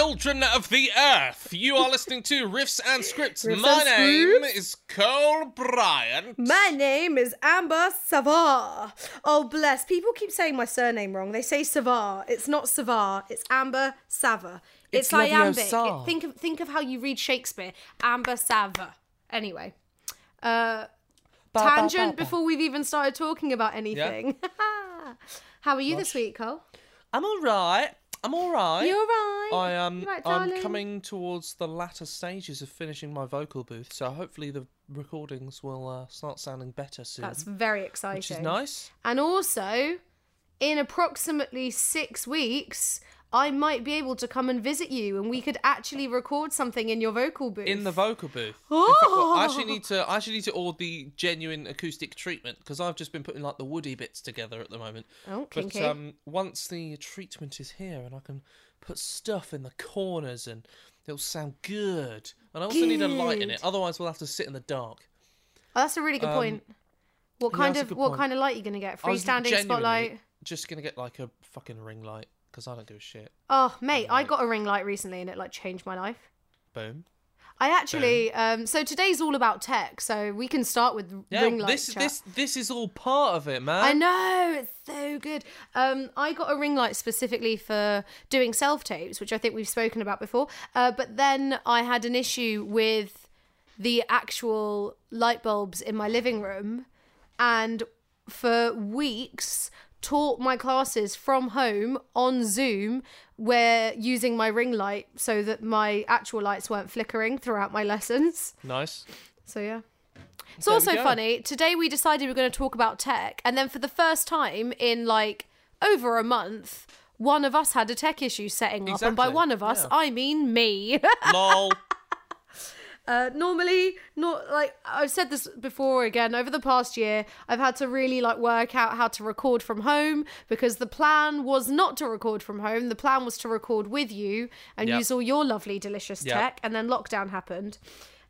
children of the earth. You are listening to Riffs and Scripts. Riffs My and name Scripts. is Cole Bryant. My name is Amber Savar. Oh, bless. People keep saying my surname wrong. They say Savar. It's not Savar. It's Amber Savar. It's, It's iambic. It- think of think of how you read Shakespeare. Amber Savar. Anyway, uh, tangent before we've even started talking about anything. how are you this week, Cole? I'm all right. I'm all right. You're alright? I am. You right, I'm coming towards the latter stages of finishing my vocal booth, so hopefully the recordings will uh, start sounding better soon. That's very exciting. which is nice. And also, in approximately six weeks, I might be able to come and visit you, and we could actually record something in your vocal booth. In the vocal booth. Fact, well, I actually Oh. need to. I actually need to order the genuine acoustic treatment because I've just been putting like the woody bits together at the moment. Oh, kinky. But um, once the treatment is here and I can put stuff in the corners and it'll sound good. And I also need a light in it. Otherwise, we'll have to sit in the dark. Oh, that's a really good point. What kind a of what point. kind of light are you gonna get? Freestanding spotlight. Just gonna get like a fucking ring light because I don't give a shit. Oh, mate, I got a ring light recently, and it like changed my life. Boom. I actually, um, so today's all about tech, so we can start with Yeah, ring light this chat. this this is all part of it, man. I know it's so good. Um, I got a ring light specifically for doing self tapes, which I think we've spoken about before. Uh, but then I had an issue with the actual light bulbs in my living room, and for weeks taught my classes from home on Zoom, where using my ring light so that my actual lights weren't flickering throughout my lessons. Nice. So yeah. It's There also funny. Today we decided we are going to talk about tech, and then for the first time in like over a month, one of us had a tech issue setting up, and by one of us, yeah. I mean me. Lol. Uh, normally, not like I've said this before. Again, over the past year, I've had to really like work out how to record from home because the plan was not to record from home. The plan was to record with you and Yep. use all your lovely, delicious Yep. tech, and then lockdown happened.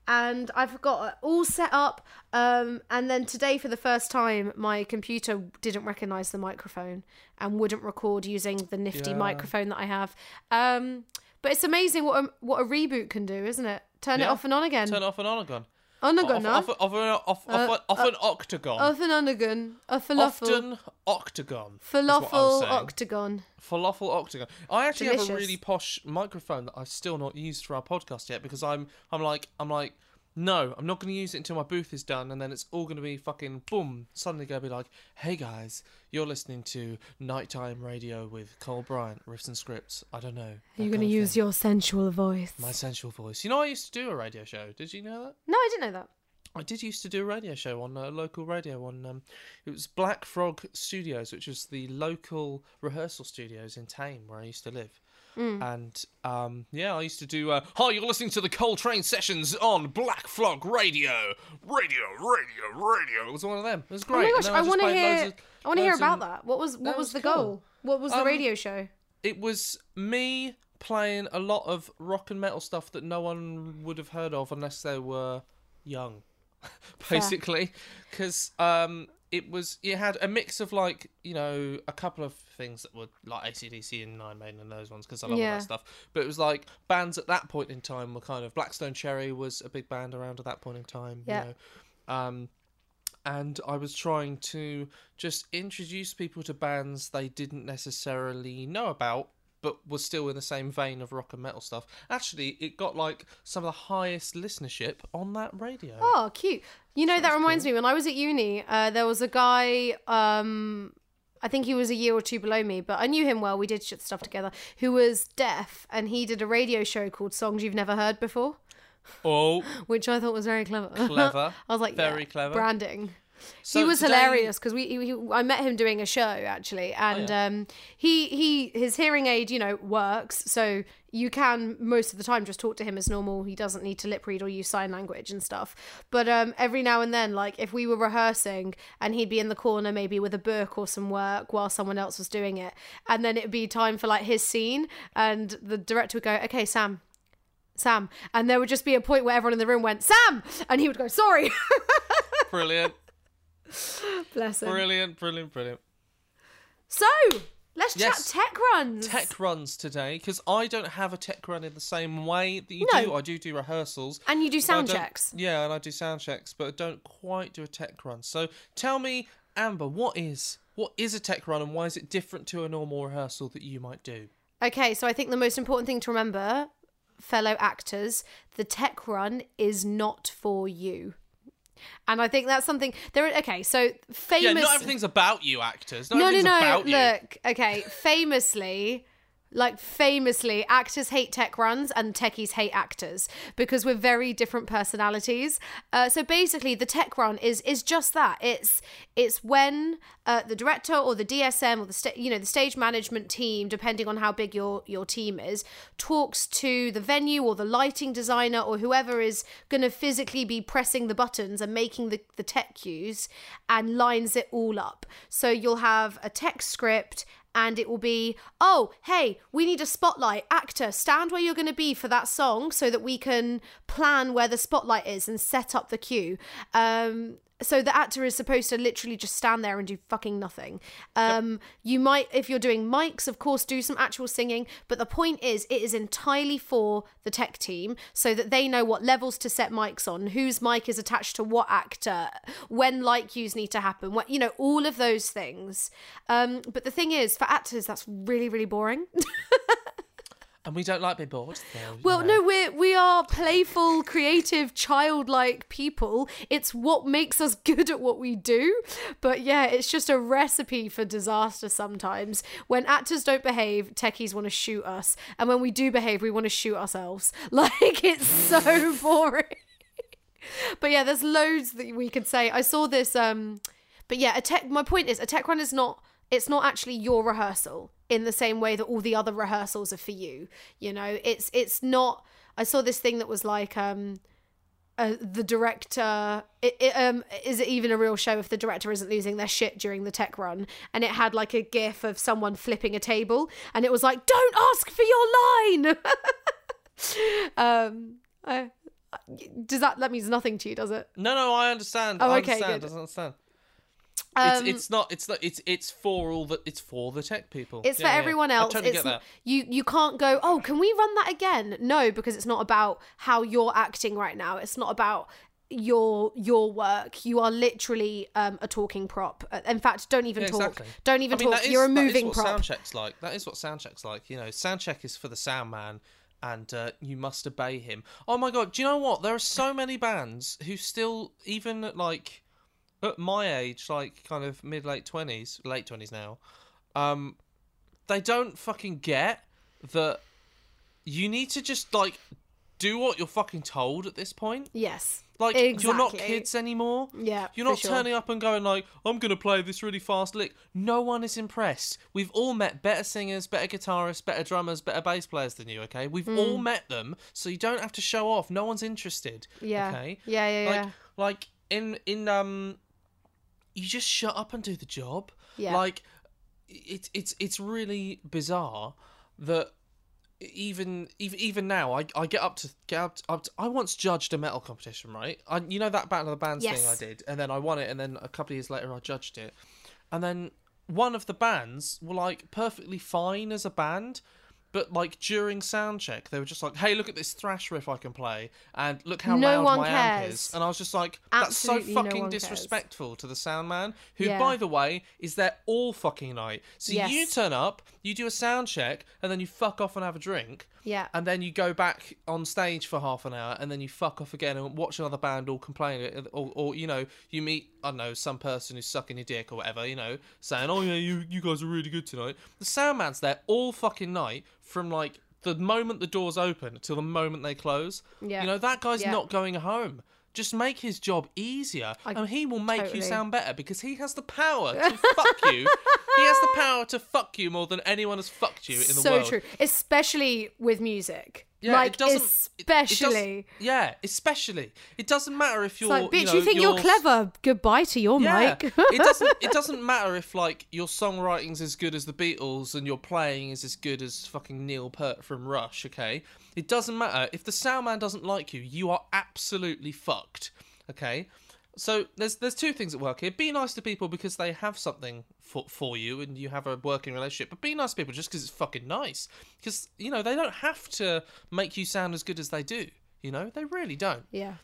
and I've got it all set up. Um, and then today, for the first time, my computer didn't recognize the microphone and wouldn't record using the nifty Yeah. microphone that I have. Um, but it's amazing what a, what a reboot can do, isn't it? Turn it Yeah. off and on again. Turn off and on again. on Off, again, off, off, off, off, uh, off, off an uh, octagon. Off and on again. A falafel. Often octagon. is what I was Falafel saying. octagon. Falafel octagon. I actually have a Delicious. really posh microphone that I've still not used for our podcast yet because I'm I'm like I'm like no, I'm not going to use it until my booth is done, and then it's all going to be fucking boom. Suddenly going to be like, hey guys, you're listening to nighttime radio with Cole Bryant, riffs and scripts. I don't know. Are you going to use thing. your sensual voice? my sensual voice? You know, I used to do a radio show. Did you know that? No, I didn't know that. I did used to do a radio show on uh, local radio on um, it was Black Frog Studios, which was the local rehearsal studios in Thame where I used to live. And um, yeah, I used to do. Uh, Hi, you're listening to the Coltrane sessions on Black Frog Radio, radio, radio, radio. It was one of them. It was great. Oh my gosh, then I want to hear. of- I want to hear about of- that. What was what was, was the cool. goal? What was the Um, radio show? It was me playing a lot of rock and metal stuff that no one would have heard of unless they were young, basically. Because um, it was it had a mix of like you know a couple of things that were like ACDC and Iron Maiden and those ones because I love all that stuff. But it was like bands at that point in time were kind of Black Stone Cherry was a big band around at that point in time. Yeah. You know. Um, and I was trying to just introduce people to bands they didn't necessarily know about, but was still in the same vein of rock and metal stuff. Actually, it got like some of the highest listenership on that radio. Oh, cute. You know, that reminds me, when I was at uni, uh, there was a guy, um, I think he was a year or two below me, but I knew him well. We did shit stuff together, who was deaf, and he did a radio show called Songs You've Never Heard Before, Oh, which I thought was very clever. clever. I was like, Very yeah, clever. Branding. So he was today- Oh, hilarious because we, he, I met him doing a show actually, and yeah. um, he he his hearing aid you know works, so you can most of the time just talk to him as normal. He doesn't need to lip read or use sign language and stuff. But um, every now and then, like if we were rehearsing and he'd be in the corner maybe with a book or some work while someone else was doing it, and then it'd be time for like his scene, and the director would go, "Okay, Sam." Sam, and there would just be a point where everyone in the room went Sam, and he would go sorry. Brilliant, Bless him. brilliant, brilliant, brilliant. So, Let's Yes. chat tech runs. tech runs today because I don't have a tech run in the same way that you No. do. I do do rehearsals. And you do sound checks. Yeah, and I do sound checks, but I don't quite do a tech run. So tell me, Amber, what is what is a tech run and why is it different to a normal rehearsal that you might do? Okay, so I think the most important thing to remember, fellow actors, the tech run is not for you. And I think that's something there. Okay, so famous. Yeah, not everything's about you, actors. Not no, no, no. about you. Look, okay. Famously, like famously, actors hate tech runs and techies hate actors because we're very different personalities. Uh, so basically, the tech run is is just that. It's it's when uh, the director or the DSM or the sta- you know the stage management team, depending on how big your your team is, talks to the venue or the lighting designer or whoever is going to physically be pressing the buttons and making the the tech cues and lines it all up. So you'll have a tech script and it will be, oh, hey, we need a spotlight. Actor, stand where you're going to be for that song so that we can plan where the spotlight is and set up the cue. Um, so the actor is supposed to literally just stand there and do fucking nothing. Um, You might, if you're doing mics, of course, do some actual singing. But the point is, it is entirely for the tech team so that they know what levels to set mics on, whose mic is attached to what actor, when light cues need to happen, what you know, all of those things. Um, but the thing is, for actors, that's really, really boring. And we don't like being bored. so, Well, know. no, we're we are playful, creative, childlike people. It's what makes us good at what we do. But yeah, it's just a recipe for disaster sometimes. When actors don't behave, techies want to shoot us, and when we do behave, we want to shoot ourselves. Like it's so boring. but yeah, there's loads that we could say. I saw this um but yeah, a tech my point is a tech run is not it's not actually your rehearsal in the same way that all the other rehearsals are for you. You know, it's it's not I saw this thing that was like um uh, the director it, it, um is it even a real show if the director isn't losing their shit during the tech run and it had like a gif of someone flipping a table and it was like don't ask for your line um I, does that that means nothing to you does it No, no, I understand. Oh, I okay, understand. good. I understand. Um, it's, it's not. It's not. It's it's for all the. It's for the tech people. It's Yeah, for yeah. everyone I else. totally it's get that. you you can't go, "Oh, can we run that again?" No, because it's not about how you're acting right now. It's not about your your work. You are literally um, a talking prop. Uh, In fact, don't even Yeah, talk. exactly. Don't even I mean, talk. that is- you're a that is moving what prop. Sound check's like. That is what sound check's like. You know, sound check is for the sound man, and uh, you must obey him. Oh my god! Do you know what? There are so many bands who still, even like at my age, like kind of mid late twenties, late twenties now, um, they don't fucking get that you need to just like do what you're fucking told at this point. Yes. Like you're not kids anymore. Yeah, You're not sure. turning up and going like, I'm gonna play this really fast lick. No one is impressed. We've all met better singers, better guitarists, better drummers, better bass players than you, okay? We've all Hmm. met them, so you don't have to show off. No one's interested. Yeah. Okay? Yeah, yeah, like yeah. like in in um you just shut up and do the job. Yeah. Like it's it's it's really bizarre that even even even now I, I get up to get up, to, up to, I once judged a metal competition right I you know that battle of the bands thing I did and then I won it and then a couple of years later I judged it and then one of the bands were like perfectly fine as a band but like during sound check they were just like hey look at this thrash riff I can play and look how No loud my amp is and I was just like that's so Absolutely no fucking cares. disrespectful to the sound man who Yeah. by the way is there all fucking night so Yes. you turn up you do a sound check and then you fuck off and have a drink Yeah. and then you go back on stage for half an hour and then you fuck off again and watch another band all complain or, or you know you meet i don't know some person who's sucking your dick or whatever you know saying oh yeah you, you guys are really good tonight the sound man's there all fucking night from like the moment the doors open till the moment they close Yeah. you know that guy's Yeah. not going home just make his job easier and he will make totally- you sound better because he has the power to fuck you. He has the power to fuck you more than anyone has fucked you in the so world. true, especially with music. Yeah, like it doesn't. it- it does- especially. yeah, especially. It doesn't matter if you're. like, bitch, you, know, you think you're s- clever? Goodbye to your Yeah, mic. it doesn't. It doesn't matter if like your songwriting's as good as the Beatles and your playing is as good as fucking Neil Peart from Rush. Okay, it doesn't matter if the sound man doesn't like you. You are absolutely fucked. Okay, so there's there's two things at work here. Be nice to people because they have something for for you and you have a working relationship. But be nice to people just because it's fucking nice. Because you know they don't have to make you sound as good as they do. You know they really don't. Yeah.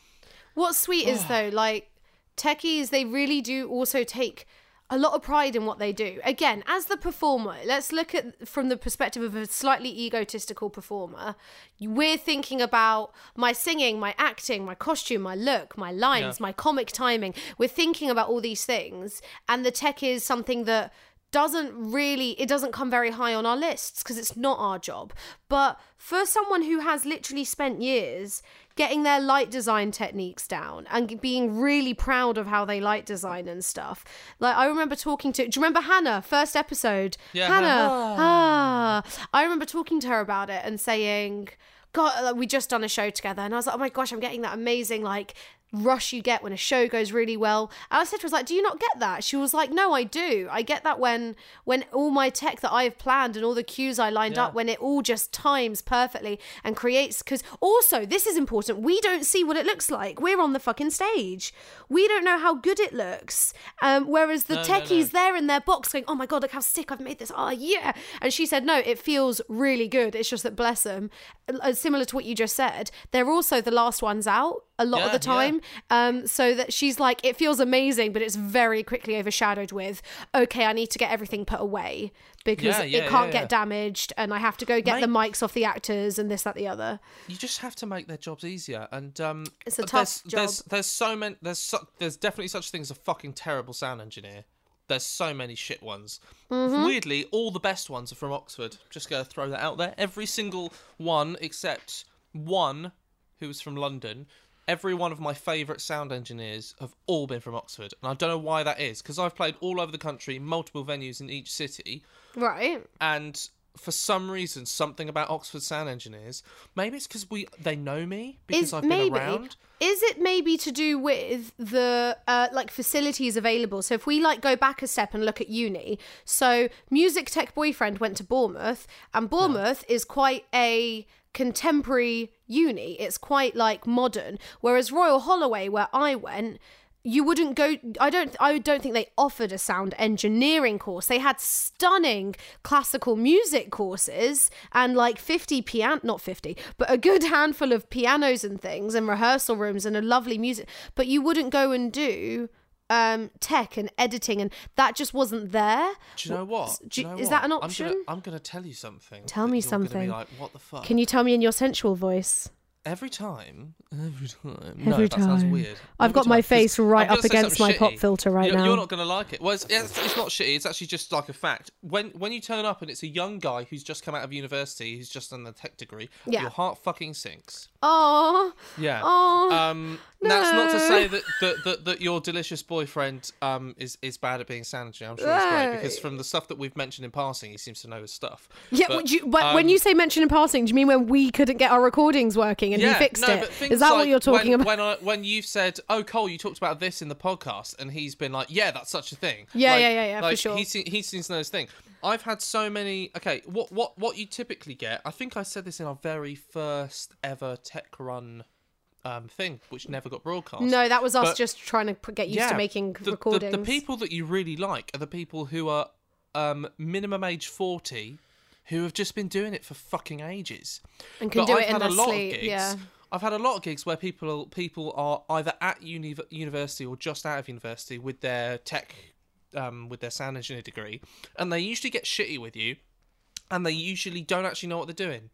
What's sweet is ah. though, like techies, they really do also take a lot of pride in what they do. Again, as the performer, let's look at from the perspective of a slightly egotistical performer. We're thinking about my singing, my acting, my costume, my look, my lines, Yeah. my comic timing. We're thinking about all these things, and the tech is something that doesn't really it doesn't come very high on our lists because it's not our job but for someone who has literally spent years getting their light design techniques down and being really proud of how they light design and stuff. Like i remember talking to do you remember hannah first episode? Yeah, hannah. Hannah. ah. I remember talking to her about it and saying god like, we just done a show together. And i was like oh my gosh i'm getting that amazing like rush you get when a show goes really well. And I said to her, I was like, Do you not get that? She was like, No, I do. I get that when when all my tech that I've planned and all the cues I lined Yeah. up, when it all just times perfectly and creates because also this is important. We don't see what it looks like. We're on the fucking stage. We don't know how good it looks. Um, whereas the No, no, techies no. there in their box going, Oh my god, look how sick I've made this. Oh yeah. And she said, No, it feels really good. It's just that bless them. Uh, Similar to what you just said, they're also the last ones out a lot of Yeah, the yeah. time. Um, so that she's like, it feels amazing, but it's very quickly overshadowed with, okay, I need to get everything put away because Yeah, yeah, it can't yeah, get damaged, and I have to go get the mics off the actors and this, that, the other. You just have to make their jobs easier, and um, It's a there's, tough There's job. there's so many there's su- there's definitely such things as a fucking terrible sound engineer. There's so many shit ones. Mm-hmm. Weirdly, all the best ones are from Oxford. Just gonna throw that out there. Every single one except one who was from London. Every one of my favourite sound engineers have all been from Oxford, and I don't know why that is because I've played all over the country, multiple venues in each city, Right. and for some reason, something about Oxford sound engineers. Maybe it's because we they know me because Is I've been maybe around. is it maybe to do with the uh, like facilities available? So if we like go back a step and look at uni, so Music Tech Boyfriend went to Bournemouth, and Bournemouth is quite a contemporary uni. It's quite like modern, whereas Royal Holloway, where I went. You wouldn't go. I don't. I don't think they offered a sound engineering course. They had stunning classical music courses and like fifty piano, not fifty, but a good handful of pianos and things and rehearsal rooms and a lovely music. But you wouldn't go and do um tech and editing, and that just wasn't there. Do you know what? Do you you- know is what? that an I'm option? gonna, I'm gonna tell you something. Tell me you're gonna be something. like, what the fuck? Can you tell me in your sensual voice? Every time, every time. Every no, that sounds time. weird. I've Every got my time, 'cause face right up against something my pop filter right you're, now. You're not gonna like it. Well, it's, it's, it's not shitty. It's actually just like a fact. When when you turn up and it's a young guy who's just come out of university, who's just done the tech degree, Yeah. your heart fucking sinks. Oh, Yeah. oh. Um, That's not to say that, that, that, that your delicious boyfriend um, is, is bad at being sound engineer. I'm sure he's great because from the stuff that we've mentioned in passing, he seems to know his stuff. Yeah, But, would you, but when um, you say mention in passing, do you mean when we couldn't get our recordings working and he fixed no, it? but Is that what you're talking when, about? When, I, when you've said, "Oh, Cole, you talked about this in the podcast," and he's been like, "Yeah, that's such a thing." Yeah, Like- yeah, yeah, yeah, for sure. He se- he seems to know his thing. I've had so many. Okay, what what what you typically get? I think I said this in our very first ever tech run um, thing, which never got broadcast. no, that was us but- just trying to p- get used to making the, the- recordings. The, people that you really like are the people who are um, minimum age 40 who have just been doing it for fucking ages. and can But do I've it in had a lot sleep. of gigs. Yeah. I've had a lot of gigs where people people are either at uni- university or just out of university with their tech, um, with their sound engineer degree, and they usually get shitty with you, and they usually don't actually know what they're doing.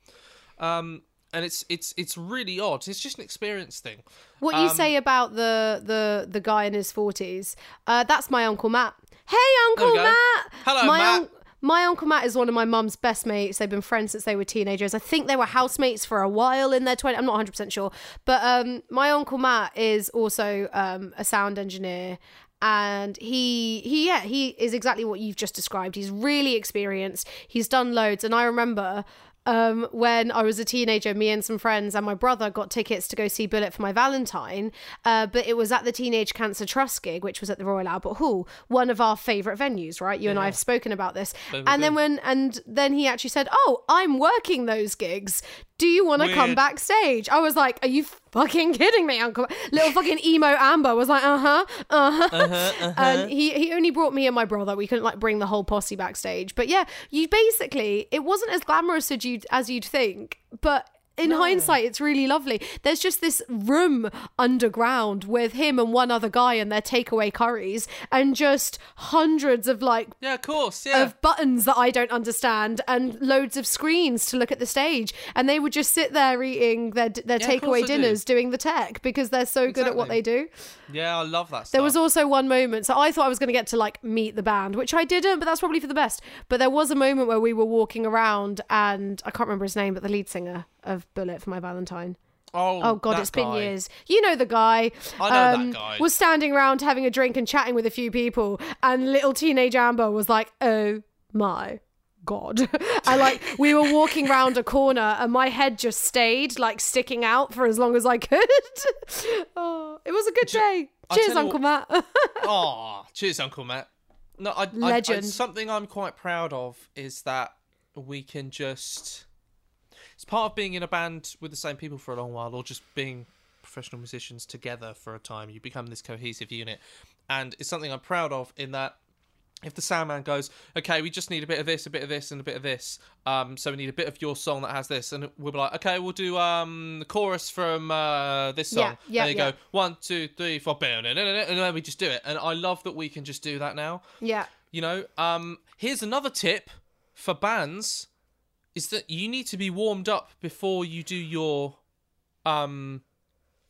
Um, and it's it's it's really odd. It's just an experience thing. What you Um, say about the the the guy in his forties? Uh, that's my uncle Matt. Hey, Uncle. Matt. Hello, my Matt. un- my uncle Matt is one of my mum's best mates. They've been friends since they were teenagers. I think they were housemates for a while in their 20s. I'm not 100% sure. But um, my uncle Matt is also um, a sound engineer. And he, he, yeah, he is exactly what you've just described. He's really experienced. He's done loads. And I remember um, when I was a teenager, me and some friends and my brother got tickets to go see Bullet for my Valentine. Uh, but it was at the Teenage Cancer Trust gig, which was at the Royal Albert Hall, one of our favourite venues, right? You and I have spoken about this. And then when and then he actually said, "Oh, I'm working those gigs. Do you want to come backstage? I was like, Are you fucking kidding me, Uncle? Little fucking emo Amber was like, Uh huh, uh huh. Uh-huh, And he, he only brought me and my brother. We couldn't like bring the whole posse backstage. But yeah, you basically, it wasn't as glamorous as you'd, as you'd think. But in hindsight, it's really lovely. There's just this room underground with him and one other guy and their takeaway curries and just hundreds of like Yeah, of course. Yeah. of buttons that I don't understand and loads of screens to look at the stage. And they would just sit there eating their their Yeah, takeaway they do. dinners, doing the tech because they're so good at what they do. yeah, I love that stuff. There was also one moment, so I thought I was going to get to like meet the band, which I didn't, but that's probably for the best. But there was a moment where we were walking around, and I can't remember his name, but the lead singer of Bullet for My Valentine. oh, Oh God, it's been guy. years. You know the guy. um, I know that guy. Was standing around having a drink and chatting with a few people, and little teenage Amber was like, "Oh my." God. and like we were walking round a corner and my head just stayed like sticking out for as long as I could. oh, it was a good day. Cheers, Uncle Matt. Oh, cheers, Uncle Matt. No, I, I, I, Legend. something I'm quite proud of is that we can just. It's part of being in a band with the same people for a long while, or just being professional musicians together for a time. You become this cohesive unit, and it's something I'm proud of in that. If the sound man goes, okay, we just need a bit of this, a bit of this, and a bit of this. Um, so we need a bit of your song that has this, and we'll be like, okay, we'll do um the chorus from uh this song. Yeah, yeah, and you yeah. go one, two, three, four, and then we just do it. And I love that we can just do that now. yeah. You know, um, here's another tip for bands: is that you need to be warmed up before you do your, um,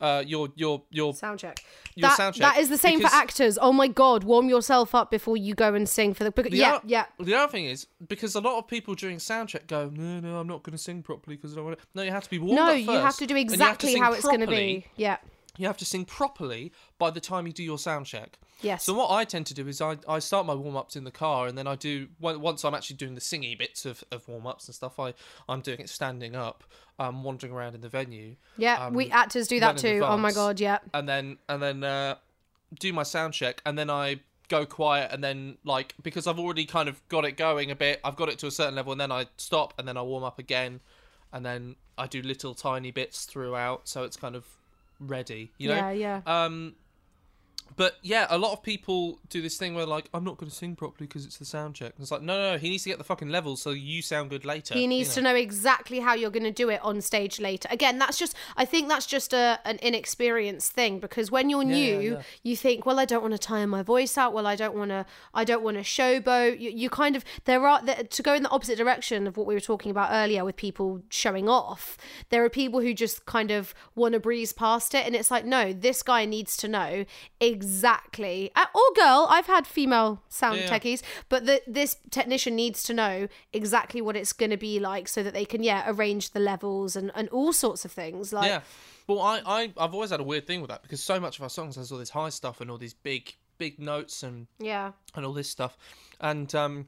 uh, your your your Sound check. Your that, sound check, that is the same for actors. Oh my god, warm yourself up before you go and sing for the. Because, The yeah, oth- yeah. The other thing is because a lot of people during soundcheck go, no, no, I'm not going to sing properly because I don't want to. No, you have to be warmed No, up you have to do have to exactly how it's going to be. Yeah. You have to sing properly by the time you do your sound check. Yes. So what I tend to do is I, I start my warm ups in the car and then I do once I'm actually doing the singy bits of, of warm ups and stuff. I I'm doing it standing up, um, wandering around in the venue. yeah, um, we actors do that too. Oh my god, yeah. and then and then uh, do my sound check and then I go quiet and then like because I've already kind of got it going a bit I've got it to a certain level and then I stop and then I warm up again and then I do little tiny bits throughout so it's kind of ready you know yeah, yeah. um but yeah a lot of people do this thing where like I'm not going to sing properly because it's the sound check and it's like no no no he needs to get the fucking levels so you sound good later He needs to know exactly how you're going to do it on stage later. Again, that's just I think that's just a an inexperienced thing because when you're Yeah, new, yeah, yeah. you think, well, I don't want to tire my voice out. Well, I don't want to I don't want to showboat. You, you kind of there are there, to go in the opposite direction of what we were talking about earlier with people showing off. There are people who just kind of want to breeze past it, and it's like, no, this guy needs to know exactly. Uh, Or girl, I've had female sound Yeah, techies, but the, this technician needs to know exactly what it's going to be like so that they can, yeah, arrange the levels and, and all sorts of things. Like, Yeah. Well, I, I, I've always had a weird thing with that because so much of our songs has all this high stuff and all these big, big notes and, yeah, and all this stuff. And um,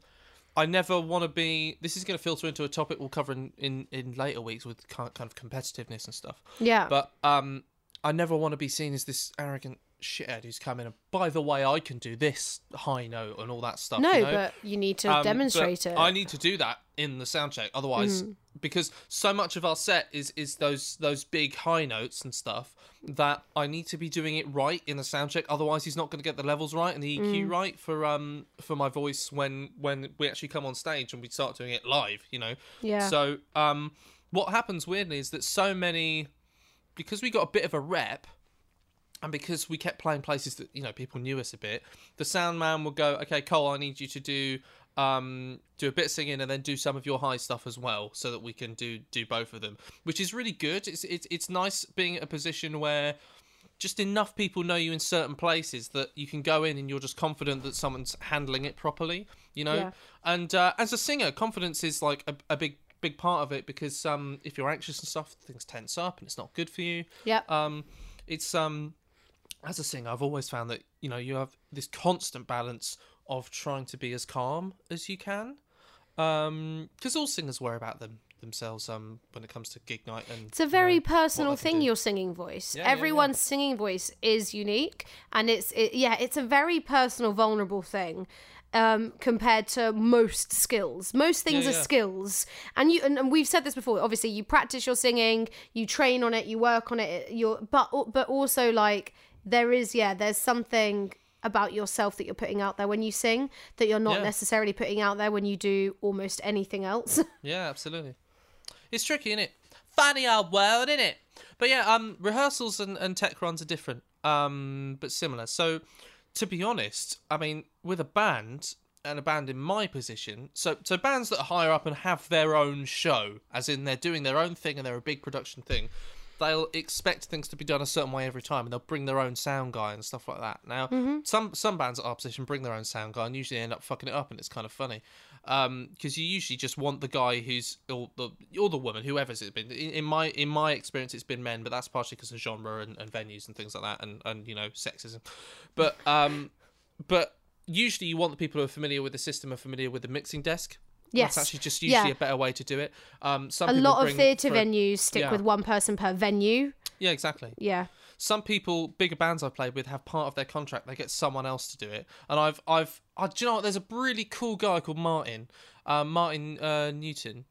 I never want to be. This is going to filter into a topic we'll cover in, in, in later weeks with kind kind of competitiveness and stuff. yeah, But um, I never want to be seen as this arrogant shithead who's coming and, by the way, I can do this high note and all that stuff. no, you know? but you need to Um, demonstrate it. I need to do that in the sound check, otherwise, because so much of our set is is those those big high notes and stuff that I need to be doing it right in the sound check. Otherwise, he's not going to get the levels right and the EQ right for um for my voice when when we actually come on stage and we start doing it live. You know. Yeah. So um, what happens weirdly is that so many because we got a bit of a rep and because we kept playing places that you know people knew us a bit, the sound man would go, "Okay, Cole, I need you to do um do a bit of singing and then do some of your high stuff as well, so that we can do do both of them," which is really good. It's it's it's nice being at a position where just enough people know you in certain places that you can go in and you're just confident that someone's handling it properly, you know. Yeah. And uh, as a singer, confidence is like a, a big big part of it because um if you're anxious and stuff, things tense up and it's not good for you yeah, um it's um as a singer i've always found that you know you have this constant balance of trying to be as calm as you can um because all singers worry about them themselves um when it comes to gig night and it's a very you know, personal what they can thing. Your singing voice. Yeah, yeah, yeah. Everyone's singing voice is unique, and it's it, yeah, it's a very personal, vulnerable thing. um, compared to most skills. Most things Yeah, are yeah. skills, and you and, and we've said this before. Obviously, you practice your singing, you train on it, you work on it. You're but but also like there is yeah, there's something about yourself that you're putting out there when you sing that you're not Yeah. necessarily putting out there when you do almost anything else. Yeah, absolutely. It's tricky, isn't it? Funny old world, isn't it? But yeah, um, rehearsals and, and tech runs are different, um, but similar. So, to be honest, I mean, with a band and a band in my position, so so bands that are higher up and have their own show, as in they're doing their own thing and they're a big production thing. They'll expect things to be done a certain way every time, and they'll bring their own sound guy and stuff like that. Now, some some bands at our position bring their own sound guy, and usually end up fucking it up, and it's kind of funny because you usually just want the guy who's or the or the woman, whoever's it been. In, in my in my experience, it's been men, but that's partially because of genre and, and venues and things like that, and and you know sexism. But um, but usually you want the people who are familiar with the system, are familiar with the mixing desk. Yes. that's actually just usually Yeah. a better way to do it. Um, some a lot of theatre venues stick yeah. with one person per venue. Yeah, exactly. Yeah. some people bigger bands I've played with have part of their contract they get someone else to do it and I've I've I, do you know what there's a really cool guy called Martin um, Martin uh, Newton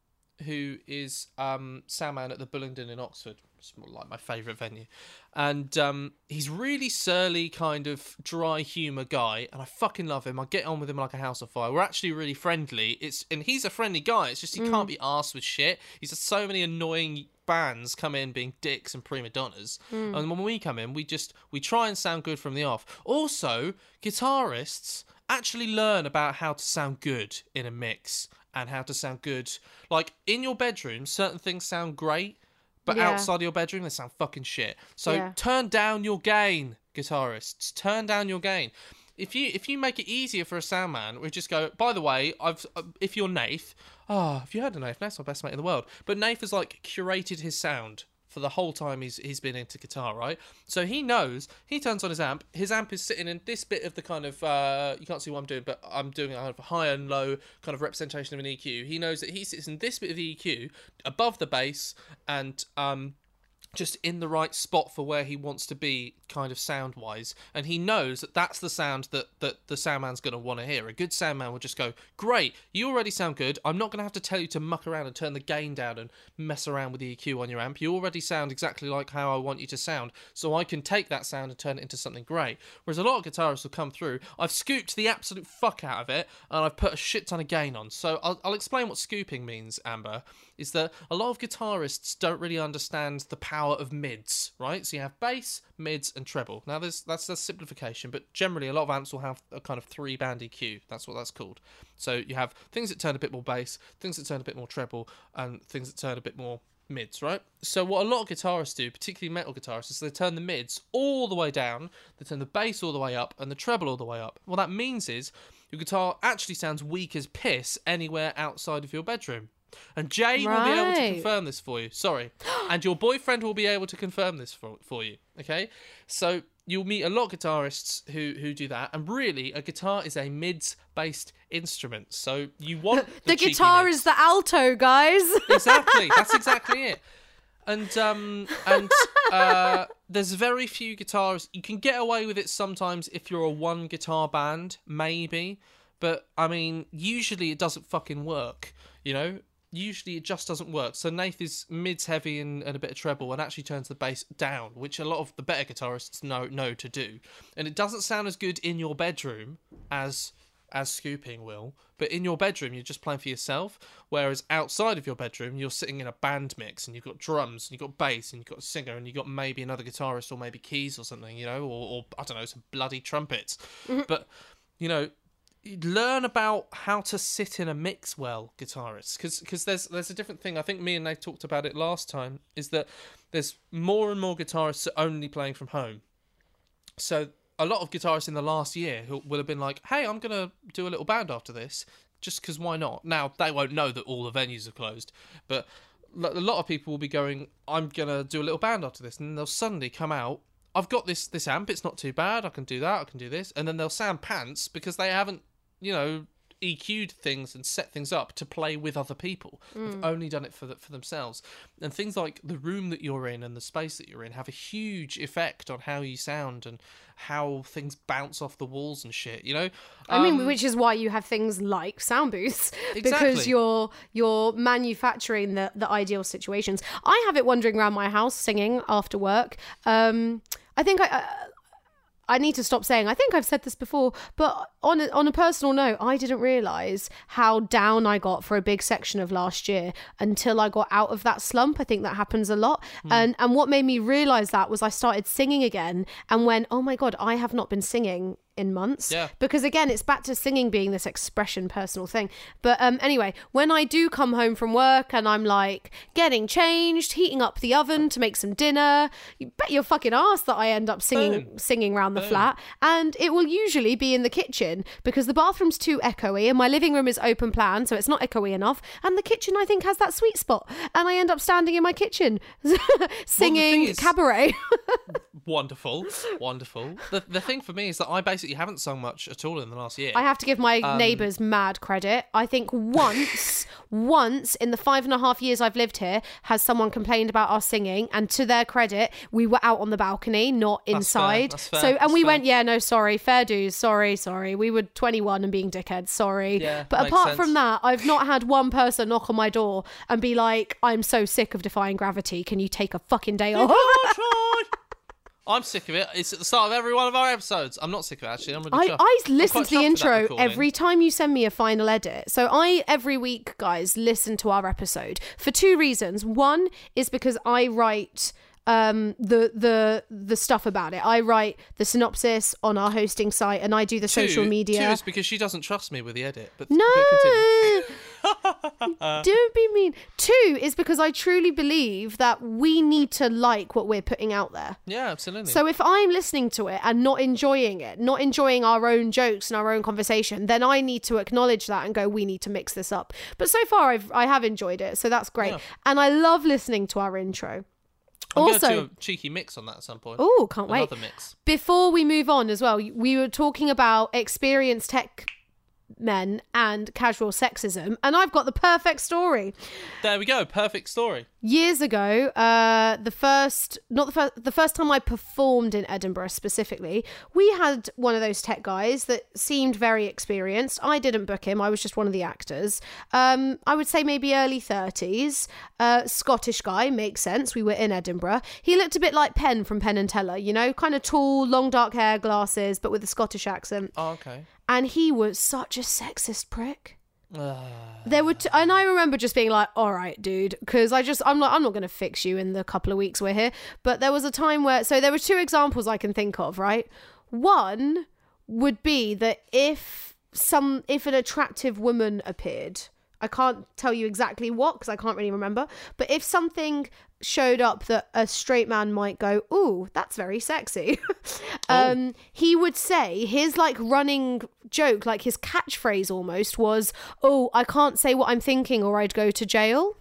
who is um, soundman at the Bullingdon in Oxford it's more like my favourite venue. And um, he's really surly kind of dry humour guy and I fucking love him. I get on with him like a house of fire. We're actually really friendly. It's and he's a friendly guy. It's just he can't be asked with shit. He's had so many annoying bands come in being dicks and prima donnas. And when we come in we just we try and sound good from the off. Also guitarists actually learn about how to sound good in a mix and how to sound good. Like in your bedroom certain things sound great but Yeah. outside of your bedroom they sound fucking shit so Yeah. turn down your gain guitarists turn down your gain if you if you make it easier for a sound man, we just go. By the way, I've uh, if you're Nath, ah, have you heard of Nath? Nath's my best mate in the world. But Nath has like curated his sound for the whole time he's he's been into guitar, right? So he knows. He turns on his amp. His amp is sitting in this bit of the kind of uh, you can't see what I'm doing, but I'm doing a kind of high and low kind of representation of an EQ. He knows that he sits in this bit of the EQ above the bass and um just in the right spot for where he wants to be kind of sound wise and he knows that that's the sound that that the soundman's going to want to hear. A good soundman will just go great you already sound good. I'm not going to have to tell you to muck around and turn the gain down and mess around with the eq on your amp. You already sound exactly like how i want you to sound so i can take that sound and turn it into something great. Whereas a lot of guitarists will come through i've scooped the absolute fuck out of it and i've put a shit ton of gain on. So i'll, I'll explain what scooping means amber is that a lot of guitarists don't really understand the power of mids, right? So you have bass, mids, and treble. Now there's that's a simplification, but generally a lot of amps will have a kind of three band EQ. That's what that's called. So you have things that turn a bit more bass, things that turn a bit more treble, and things that turn a bit more mids, right? So what a lot of guitarists do, particularly metal guitarists, is they turn the mids all the way down, they turn the bass all the way up, and the treble all the way up. What that means is your guitar actually sounds weak as piss anywhere outside of your bedroom. And Jay will be able to confirm this for you. Sorry. and your boyfriend will be able to confirm this for, for you. Okay? So you'll meet a lot of guitarists who, who do that. And really, a guitar is a mids based instrument. So you want the, The guitar is the alto, guys. exactly. That's exactly it. And um and uh there's very few guitarists. You can get away with it sometimes if you're a one guitar band, maybe. But I mean, usually it doesn't fucking work. You know, usually it just doesn't work. So Nath is mids heavy and, and a bit of treble, and actually turns the bass down, which a lot of the better guitarists know know to do. And it doesn't sound as good in your bedroom as as scooping will, but in your bedroom you're just playing for yourself. Whereas outside of your bedroom you're sitting in a band mix and you've got drums and you've got bass and you've got a singer and you've got maybe another guitarist or maybe keys or something, you know, or, or I don't know, some bloody trumpets. Mm-hmm. But you know, learn about how to sit in a mix well guitarists because because there's there's a different thing. I think me and nate talked about it last time is that there's more and more guitarists only playing from home. So a lot of guitarists in the last year who will have been like hey i'm gonna do a little band after this just because why not? Now they won't know that all the venues are closed but a lot of people will be going i'm gonna do a little band after this and they'll suddenly come out i've got this this amp it's not too bad i can do that i can do this and then they'll sound pants because they haven't you know EQ'd things and set things up to play with other people. They've only done it for the, for themselves. And things like the room that you're in and the space that you're in have a huge effect on how you sound and how things bounce off the walls and shit. You know, I mean, Um, which is why you have things like sound booths because Exactly. you're you're manufacturing the the ideal situations. I have it wandering around my house singing after work. Um, I think I. I I need to stop saying. I think I've said this before, but on a, on a personal note, I didn't realize how down I got for a big section of last year until I got out of that slump. I think that happens a lot, Hmm. and and what made me realize that was I started singing again and went, oh my god, I have not been singing in months. Yeah. Because again, it's back to singing being this expression personal thing. But um anyway, when I do come home from work and I'm like getting changed, heating up the oven to make some dinner, you bet your fucking ass that I end up singing Boom. singing around the Boom. flat. And it will usually be in the kitchen because the bathroom's too echoey and my living room is open plan, so it's not echoey enough. And the kitchen I think has that sweet spot. And I end up standing in my kitchen singing is- cabaret. wonderful, wonderful. The the thing for me is that I basically haven't sung much at all in the last year. I have to give my Um, neighbours mad credit. I think once, once in the five and a half years I've lived here, has someone complained about our singing, and to their credit, we were out on the balcony, not inside. that's fair, so, and we fair. went, yeah, no, sorry, fair dues, sorry, sorry. We were 21 and being dickheads, sorry. Yeah, but apart sense. from that, I've not had one person knock on my door and be like, I'm so sick of defying gravity. Can you take a fucking day off? I'm sick of it. It's at the start of every one of our episodes. I'm not sick of it actually. I'm really I, chuffed. I listen to the chuffed with that intro every time you send me a final edit. So I every week, guys, listen to our episode for two reasons. One is because I write um the the the stuff about it. I write the synopsis on our hosting site and I do the social media. Two is because she doesn't trust me with the edit. But but. No, don't be mean. Two is because I truly believe that we need to like what we're putting out there. Yeah, absolutely. So if I'm listening to it and not enjoying it, not enjoying our own jokes and our own conversation, then I need to acknowledge that and go, we need to mix this up. But so far, I've I have enjoyed it, so that's great, Yeah. and I love listening to our intro. I'm also- going to do a cheeky mix on that at some point. Oh, can't wait! Another mix. Before we move on, as well, we were talking about experienced tech men and casual sexism, and I've got the perfect story. There we go. Perfect story. years ago uh the first not the first the first time i performed in edinburgh specifically we had one of those tech guys that seemed very experienced i didn't book him i was just one of the actors um i would say maybe early 30s uh scottish guy makes sense we were in edinburgh he looked a bit like penn from penn and teller you know kind of tall long dark hair glasses but with a scottish accent Oh, okay. And he was such a sexist prick there were, t- and I remember just being like, "All right, dude," because I just, I'm like, I'm not going to fix you in the couple of weeks we're here. But there was a time where, so there were two examples I can think of. Right, one would be that if some, if an attractive woman appeared, I can't tell you exactly what because I can't really remember. But if something showed up that a straight man might go, "Ooh, that's very sexy," um, he would say his like running joke, like his catchphrase almost was, "Oh, I can't say what I'm thinking, or I'd go to jail."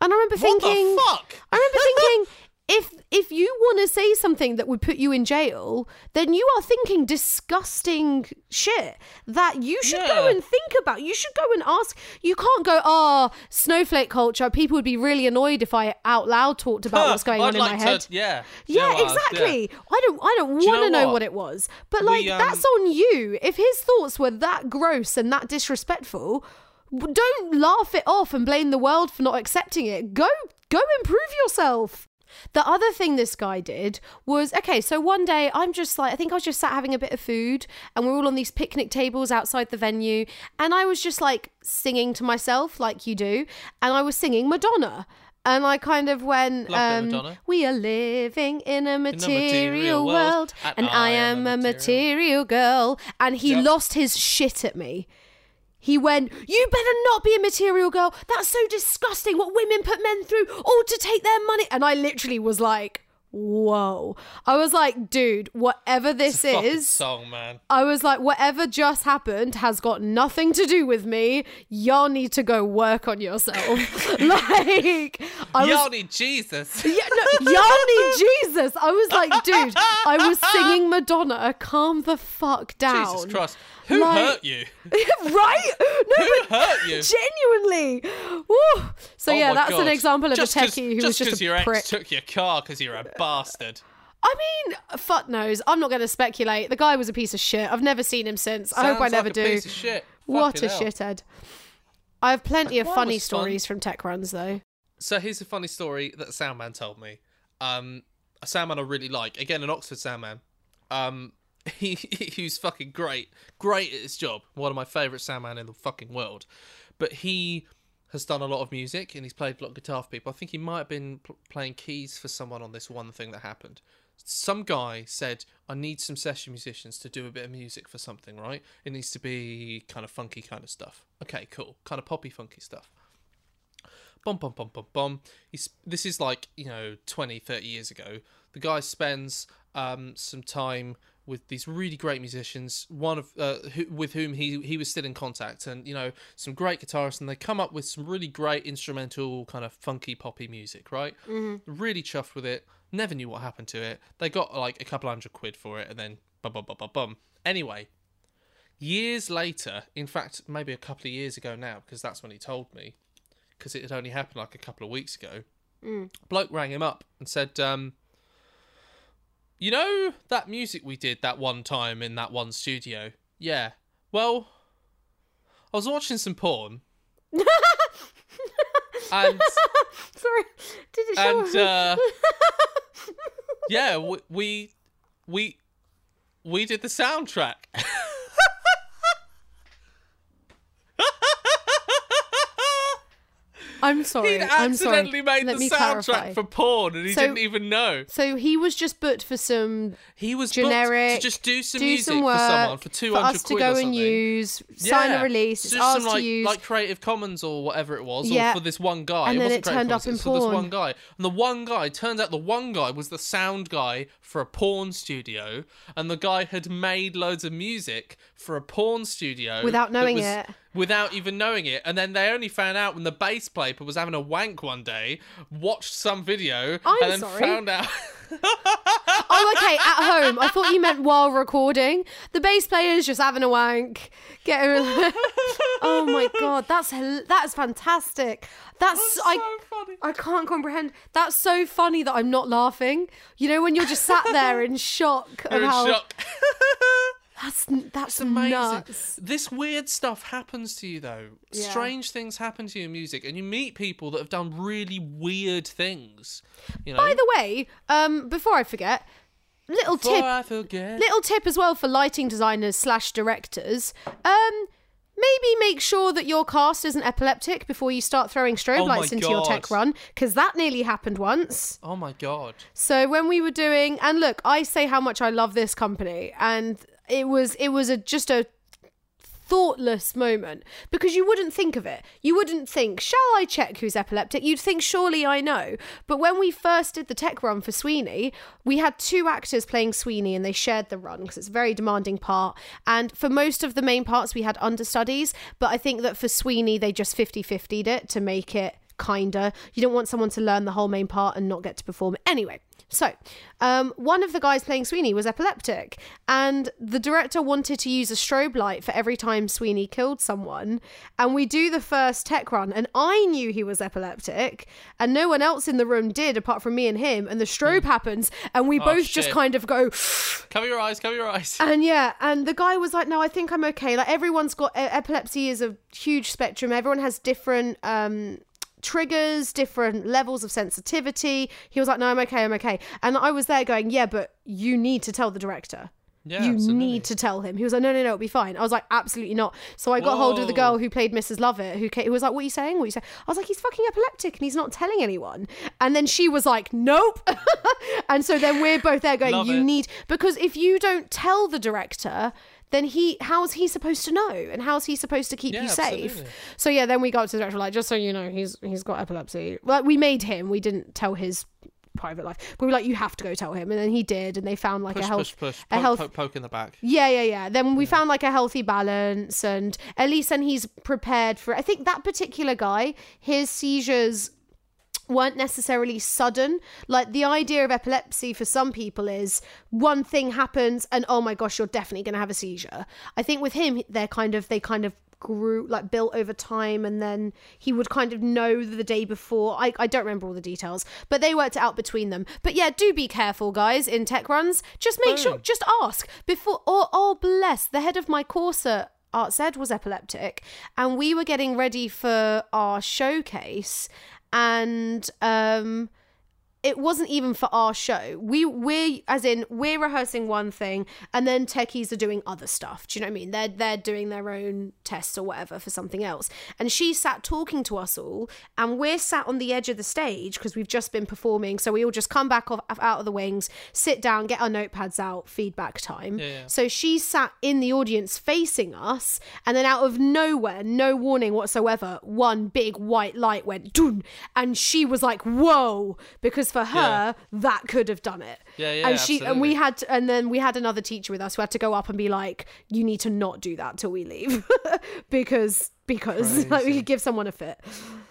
And I remember What thinking, the fuck? I remember thinking. If if you want to say something that would put you in jail, then you are thinking disgusting shit that you should go and think about. You should go and ask. You can't go, oh, snowflake culture. People would be really annoyed if I out loud talked about what's going I'd on in my to- head. Yeah. You Yeah, exactly. I don't I don't you want to know know what? what it was. But We, like um, that's on you. If his thoughts were that gross and that disrespectful, don't laugh it off and blame the world for not accepting it. Go go improve yourself. The other thing this guy did was okay, so one day I'm just like, I think I was just sat having a bit of food and we're all on these picnic tables outside the venue. And I was just like singing to myself, like you do. And I was singing Madonna. And I kind of went, Love a bit of um, We are living in a material, material world, world, and I am a material girl. And he Yep. lost his shit at me. He went, You better not be a material girl. That's so disgusting what women put men through, all to take their money. And I literally was like, Whoa. I was like, Dude, whatever this is. song, man. I was like, whatever just happened has got nothing to do with me. Y'all need to go work on yourself. like, I was Y'all need Jesus. yeah, no, y'all need Jesus. I was like, dude, I was singing Madonna. Calm the fuck down. Jesus Christ. Who Like- hurt you? right? No, Who hurt you? genuinely. Woo. So Oh yeah, that's an example of Just a techie who was just just 'cause a your prick. ex took your car because you're a bastard. I mean, fuck knows. I'm not going to speculate. The guy was a piece of shit. I've never seen him since. I hope I Sounds never like do. A piece of shit. What a hell. shithead. I have plenty of funny was fun. stories from tech runs though. So here's a funny story that Soundman told me. Um, a Soundman I really like. Again, an Oxford Soundman. Um, he he's fucking great, great at his job. One of my favourite Soundman in the fucking world. But he has done a lot of music and he's played a lot of guitar for people. I think he might have been pl- playing keys for someone on this one thing that happened. Some guy said, "I need some session musicians to do a bit of music for something, right? It needs to be kind of funky kind of stuff." Okay, cool, kind of poppy funky stuff bum bum bum bum bum he's this is like you know 20 30 years ago the guy spends um some time with these really great musicians one of uh, who, with whom he he was still in contact and you know some great guitarists and they come up with some really great instrumental kind of funky poppy music right mm-hmm. really chuffed with it never knew what happened to it they got like a couple hundred quid for it and then bum bum bum bum bum anyway years later in fact maybe a couple of years ago now because that's when he told me because it had only happened like a couple of weeks ago. Bloke rang him up and said, um, "You know that music we did that one time in that one studio? Yeah. Well, I was watching some porn, and Sorry, did it show? and uh, yeah, we, we we we did the soundtrack." I'm sorry. He'd I'm sorry. accidentally made Let the soundtrack clarify. for porn, and he So- didn't even know. So he was just booked for some He was generic, to just do some do music some work for someone for two hundred us to quid go or and use, sign a Yeah. release, Just it's ours some, like, to use. like Creative Commons or whatever it was, Yeah. or for this one guy. And it then wasn't it turned up in was for this one guy, and the one guy turns out the one guy was the sound guy for a porn studio, and the guy had made loads of music for a porn studio Without knowing was- it. Without even knowing it, and then they only found out when the bass player was having a wank one day, watched some video, I'm and then sorry. found out. oh, okay, at home. I thought you meant while recording. The bass player's just having a wank. Get her. oh my god, that's that's fantastic. That's, I. so funny. I can't comprehend. That's so funny that I'm not laughing. You know when you're just sat there in shock You're in how shock. That's that's amazing. nuts. This weird stuff happens to you though. Yeah. Strange things happen to you in music, and you meet people that have done really weird things. You know. By the way, um, before I forget, little Before tip I forget. little tip as well for lighting designers slash directors um maybe make sure that your cast isn't epileptic before you start throwing strobe Oh lights into your tech run because that nearly happened once Oh my god. so when we were doing and look i say how much i love this company and it was it was a just a thoughtless moment because you wouldn't think of it. You wouldn't think, shall I check who's epileptic? You'd think, surely I know. But when we first did the tech run for Sweeney, we had two actors playing Sweeney and they shared the run because it's a very demanding part. And for most of the main parts, we had understudies. But I think that for Sweeney, they just 50 50'd it to make it kinder. You don't want someone to learn the whole main part and not get to perform. Anyway, so um, one of the guys playing Sweeney was epileptic, and the director wanted to use a strobe light for every time Sweeney killed someone. And we do the first tech run, and I knew he was epileptic, and no one else in the room did apart from me and him. And the strobe happens, and we both just kind of go. Cover your eyes. Cover your eyes. And yeah, and the guy was like, "No, I think I'm okay. Like everyone's got epilepsy is a huge spectrum. Everyone has different um triggers, different levels of sensitivity." He was like, "No, I'm okay. I'm okay." And I was there going, "Yeah, but you need to tell the director." Yeah, you absolutely. need to tell him. He was like, no, no, no, it'll be fine. I was like, absolutely not. So I got hold of the girl who played Mrs. Lovett, who, came, who was like, what are you saying? What are you saying? I was like, he's fucking epileptic and he's not telling anyone. And then she was like, nope. and so then we're both there going, Love you it. need, because if you don't tell the director, then he, how's he supposed to know? And how's he supposed to keep Yeah, you safe? absolutely. So yeah, then we got to the director, like, just so you know, he's he's got epilepsy. Like we made him, we didn't tell his private life. But we were like, you have to go tell him. And then he did, and they found like Push, a health push, push. a Poke, health poke, poke in the back. yeah, yeah, yeah. Then we found like a healthy balance, and at least then he's prepared for. It. I think that particular guy, his seizures weren't necessarily sudden. Like the idea of epilepsy for some people is one thing happens and oh my gosh, you're definitely going to have a seizure. I think with him, they're kind of they kind of grew like built over time and then he would kind of know the day before I, I don't remember all the details but they worked it out between them but yeah do be careful guys in tech runs just make sure just ask before oh, oh bless the head of my course at arts ed was epileptic and we were getting ready for our showcase and um it wasn't even for our show. We we as in we're rehearsing one thing and then techies are doing other stuff. Do you know what I mean? They're they're doing their own tests or whatever for something else. And she sat talking to us all and we're sat on the edge of the stage because we've just been performing. So we all just come back off out of the wings, sit down, get our notepads out, feedback time. Yeah, yeah. So she sat in the audience facing us and then out of nowhere, no warning whatsoever, one big white light went doon and she was like, "Whoa," because for her Yeah. that could have done it. Yeah, yeah, And she and we had to, and then we had another teacher with us who had to go up and be like, "You need to not do that till we leave," because because like we could give someone a fit.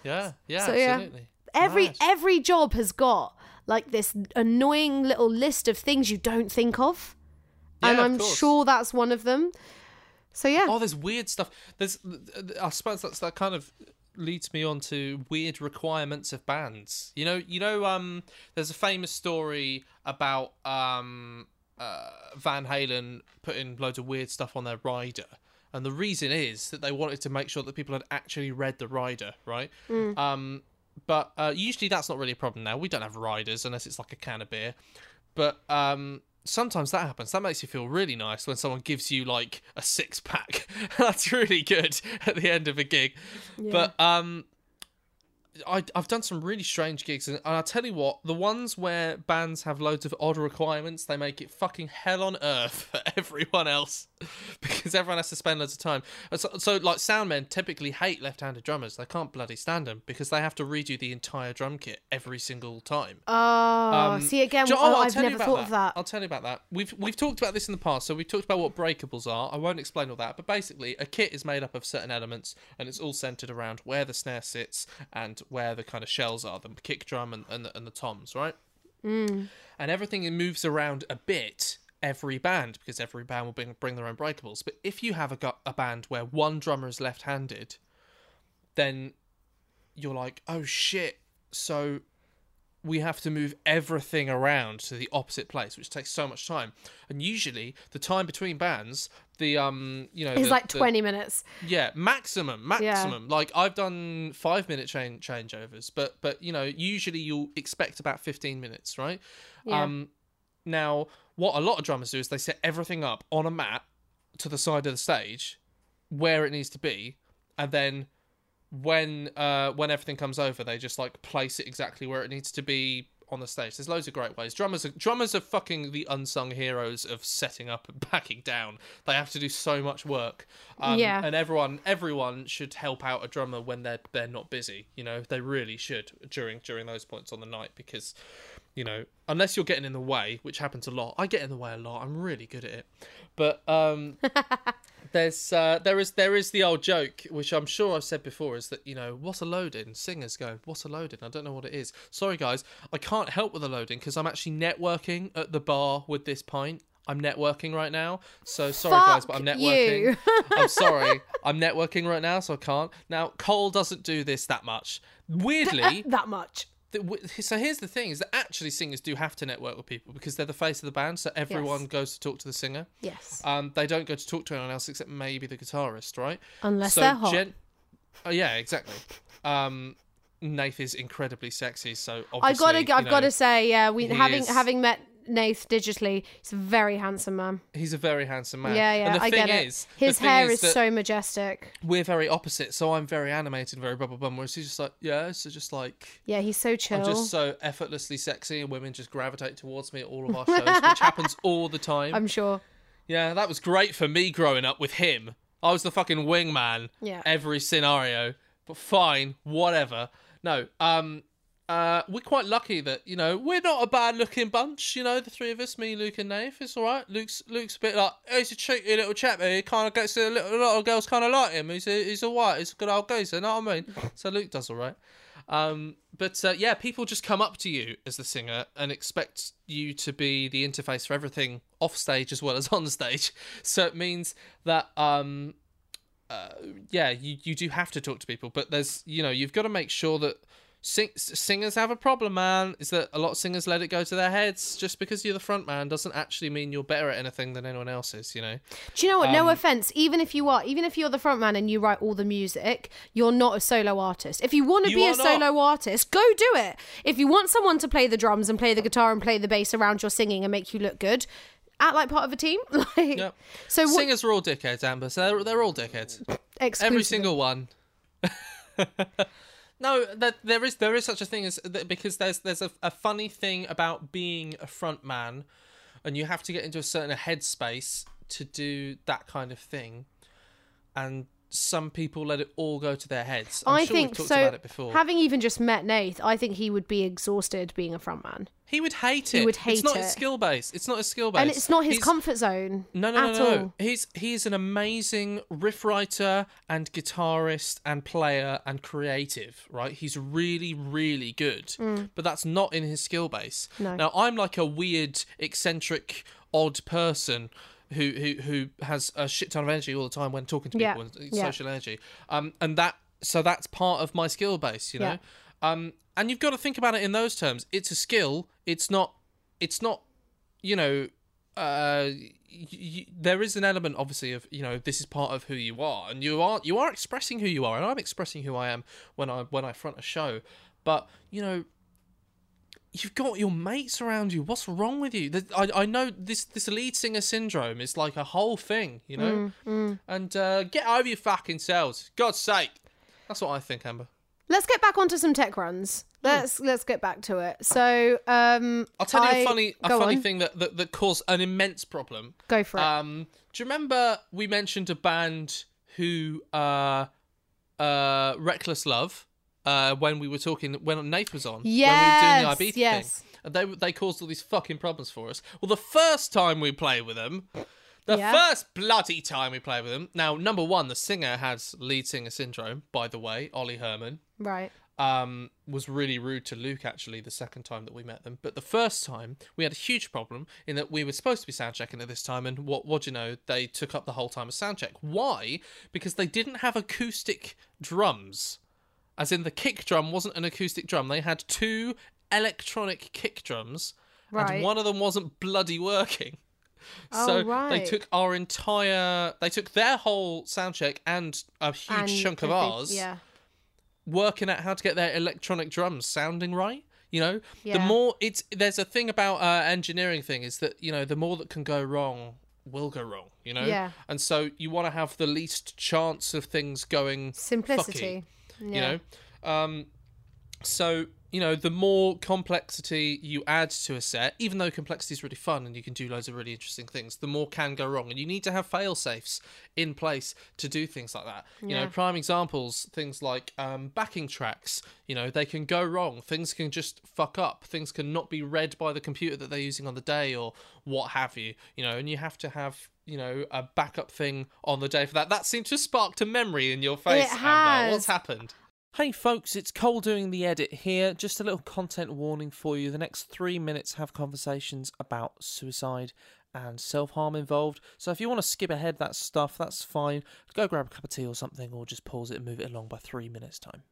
Yeah, yeah, So, yeah. absolutely. Every Mad. every job has got like this annoying little list of things you don't think of, and Yeah, of I'm sure that's one of them. So yeah, Oh, there's weird stuff. There's, I suppose that's that kind of leads me on to weird requirements of bands. You know, you know, um, there's a famous story about um, uh, Van Halen putting loads of weird stuff on their rider. And the reason is that they wanted to make sure that people had actually read the rider, right? Um, but uh, usually that's not really a problem now. We don't have riders unless it's like a can of beer. But um, sometimes that happens. That makes you feel really nice when someone gives you like a six pack. That's really good at the end of a gig. But um, I, I've done some really strange gigs, and I'll tell you what: the ones where bands have loads of odd requirements, they make it fucking hell on earth for everyone else, because everyone has to spend loads of time. So, so like soundmen typically hate left-handed drummers; they can't bloody stand them because they have to redo the entire drum kit every single time. oh, see again, you- oh, I'll I've tell you never about thought of that. I'll tell you about that. We've we've talked about this in the past. So we've talked about what breakables are. I won't explain all that, but basically, a kit is made up of certain elements, and it's all centered around where the snare sits and where the kind of shells are, the kick drum and and the, and the toms, right? Mm. And everything moves around a bit. Every band, because every band will bring bring their own breakables. But if you have a a band where one drummer is left-handed, then you're like, oh shit. So we have to move everything around to the opposite place, which takes so much time. And usually, the time between bands, the um, you know, It's the- like the- 20 minutes. yeah, maximum, maximum. Like I've done five minute chain changeovers, but but you know, usually you'll expect about fifteen minutes, right? Yeah. Um, now what a lot of drummers do is they set everything up on a mat to the side of the stage, where it needs to be, and then when uh when everything comes over, they just like place it exactly where it needs to be on the stage. There's loads of great ways. Drummers are drummers are fucking the unsung heroes of setting up and backing down. They have to do so much work. Um, Yeah. And everyone everyone should help out a drummer when they're they're not busy. You know, they really should during during those points on the night because you know, unless you're getting in the way, which happens a lot. I get in the way a lot. I'm really good at it. But um there's uh, there is there is the old joke which I'm sure I've said before is that you know what's a loading singers go what's a loading I don't know what it is sorry guys I can't help with the loading because I'm actually networking at the bar with this pint I'm networking right now so sorry guys but I'm networking. I'm sorry I'm networking right now so I can't now Cole doesn't do this that much weirdly that much. So here's the thing: is that actually singers do have to network with people because they're the face of the band. So everyone Yes. goes to talk to the singer. Yes. Um, they don't go to talk to anyone else except maybe the guitarist, right? Unless so they're hot. gen- oh yeah, exactly. Um, Nath is incredibly sexy, so I obviously, gotta, you I've gotta say, yeah, we having is- having met Nath digitally, he's a very handsome man. he's a very handsome man. Yeah, yeah, And the I thing get it. is, His hair is is so majestic. we're very opposite. So I'm very animated, very blah blah blah. Whereas he's just like, yeah, so just like Yeah, he's so chill. I'm just so effortlessly sexy, and women just gravitate towards me at all of our shows, which happens all the time. I'm sure. Yeah, that was great for me growing up with him. I was the fucking wingman. Yeah. Every scenario. But fine, whatever. No, um uh we're quite lucky that, you know, we're not a bad looking bunch, you know, the three of us, me, Luke and Nath. It's alright. Luke's Luke's a bit like he's a cheeky little chap, he kinda gets a, little, a lot of girls kinda like him. He's a, he's alright, he's a good old geezer, you know what I mean? So Luke does alright. Um but uh, yeah, people just come up to you as the singer and expect you to be the interface for everything off stage as well as on stage. So it means that um, uh, yeah, you you do have to talk to people, but there's you know you've got to make sure that sing- singers have a problem, man. Is that a lot of singers let it go to their heads just because you're the front man doesn't actually mean you're better at anything than anyone else is. You know. Do you know what? no Um, offense. Even if you are, even if you're the front man and you write all the music, you're not a solo artist. If you want to be a not. solo artist, go do it. If you want someone to play the drums and play the guitar and play the bass around your singing and make you look good, act like part of a team. like, Yep. So what? Singers are all dickheads, Amber. So they're, they're all dickheads. Every single one. no, that there is there is such a thing as because there's there's a, a funny thing about being a front man, and you have to get into a certain headspace to do that kind of thing, and some people let it all go to their heads. I'm I sure think we've talked so. about it before. Having even just met Nath, I think he would be exhausted being a frontman. he would hate it. He would hate it's hate not it. his skill base. It's not his skill base. and it's not his He's- comfort zone. No, no, no, no. all. He's he's an amazing riff writer and guitarist and player and creative, right? He's really, really good. But that's not in his skill base. Mm. No. Now I'm like a weird, eccentric, odd person who who who has a shit ton of energy all the time when talking to Yeah, people and yeah. social energy. Um, and that so that's part of my skill base, you know. Yeah. Um, and you've got to think about it in those terms. It's a skill. It's not. It's not. You know. Uh, y- y- there is an element, obviously, of you know this is part of who you are, and you are you are expressing who you are, and I'm expressing who I am when I when I front a show. But you know, you've got your mates around you. What's wrong with you? I, I know this this lead singer syndrome is like a whole thing, you know. And uh, get over your fucking selves, God's sake. That's what I think, Amber. Let's get back onto some tech runs. Let's let's get back to it. So, um, I'll tell you I- a funny a funny on. thing that, that that caused an immense problem. Go for it. Um, do you remember we mentioned a band who uh uh Reckless Love uh when we were talking when Nate was on when we were doing the Ibiza yes. thing and they they caused all these fucking problems for us. Well, the first time we played with them. The Yeah. first bloody time we played with them. Now, number one, the singer has lead singer syndrome. By the way, Olli Herman right. um, was really rude to Luke actually the second time that we met them. But the first time we had a huge problem in that we were supposed to be sound checking at this time, and what what do you know? They took up the whole time of sound check. Why? Because they didn't have acoustic drums, as in the kick drum wasn't an acoustic drum. They had two electronic kick drums, Right. and one of them wasn't bloody working. Oh, So right. they took our entire, they took their whole sound check and a huge And chunk of the big- ours Yeah. working out how to get their electronic drums sounding right. You know, the more it's there's a thing about uh, engineering thing is that you know the more that can go wrong will go wrong. You know, Yeah. and so you want to have the least chance of things going Simplicity. fucky, Yeah. you know, um, so you know the more complexity you add to a set, even though complexity is really fun and you can do loads of really interesting things, the more can go wrong, and you need to have fail safes in place to do things like that. You know, prime examples, things like um, backing tracks. You know, they can go wrong. Things can just fuck up. Things can not be read by the computer that they're using on the day or what have you. You know, and you have to have you know a backup thing on the day for that. That seemed to spark to memory in your face, Amber. has. What's happened? Hey folks, it's Cole doing the edit here. Just a little content warning for you. The next three minutes have conversations about suicide and self harm involved. So if you want to skip ahead that stuff, that's fine. Go grab a cup of tea or something, or just pause it and move it along by three minutes' time.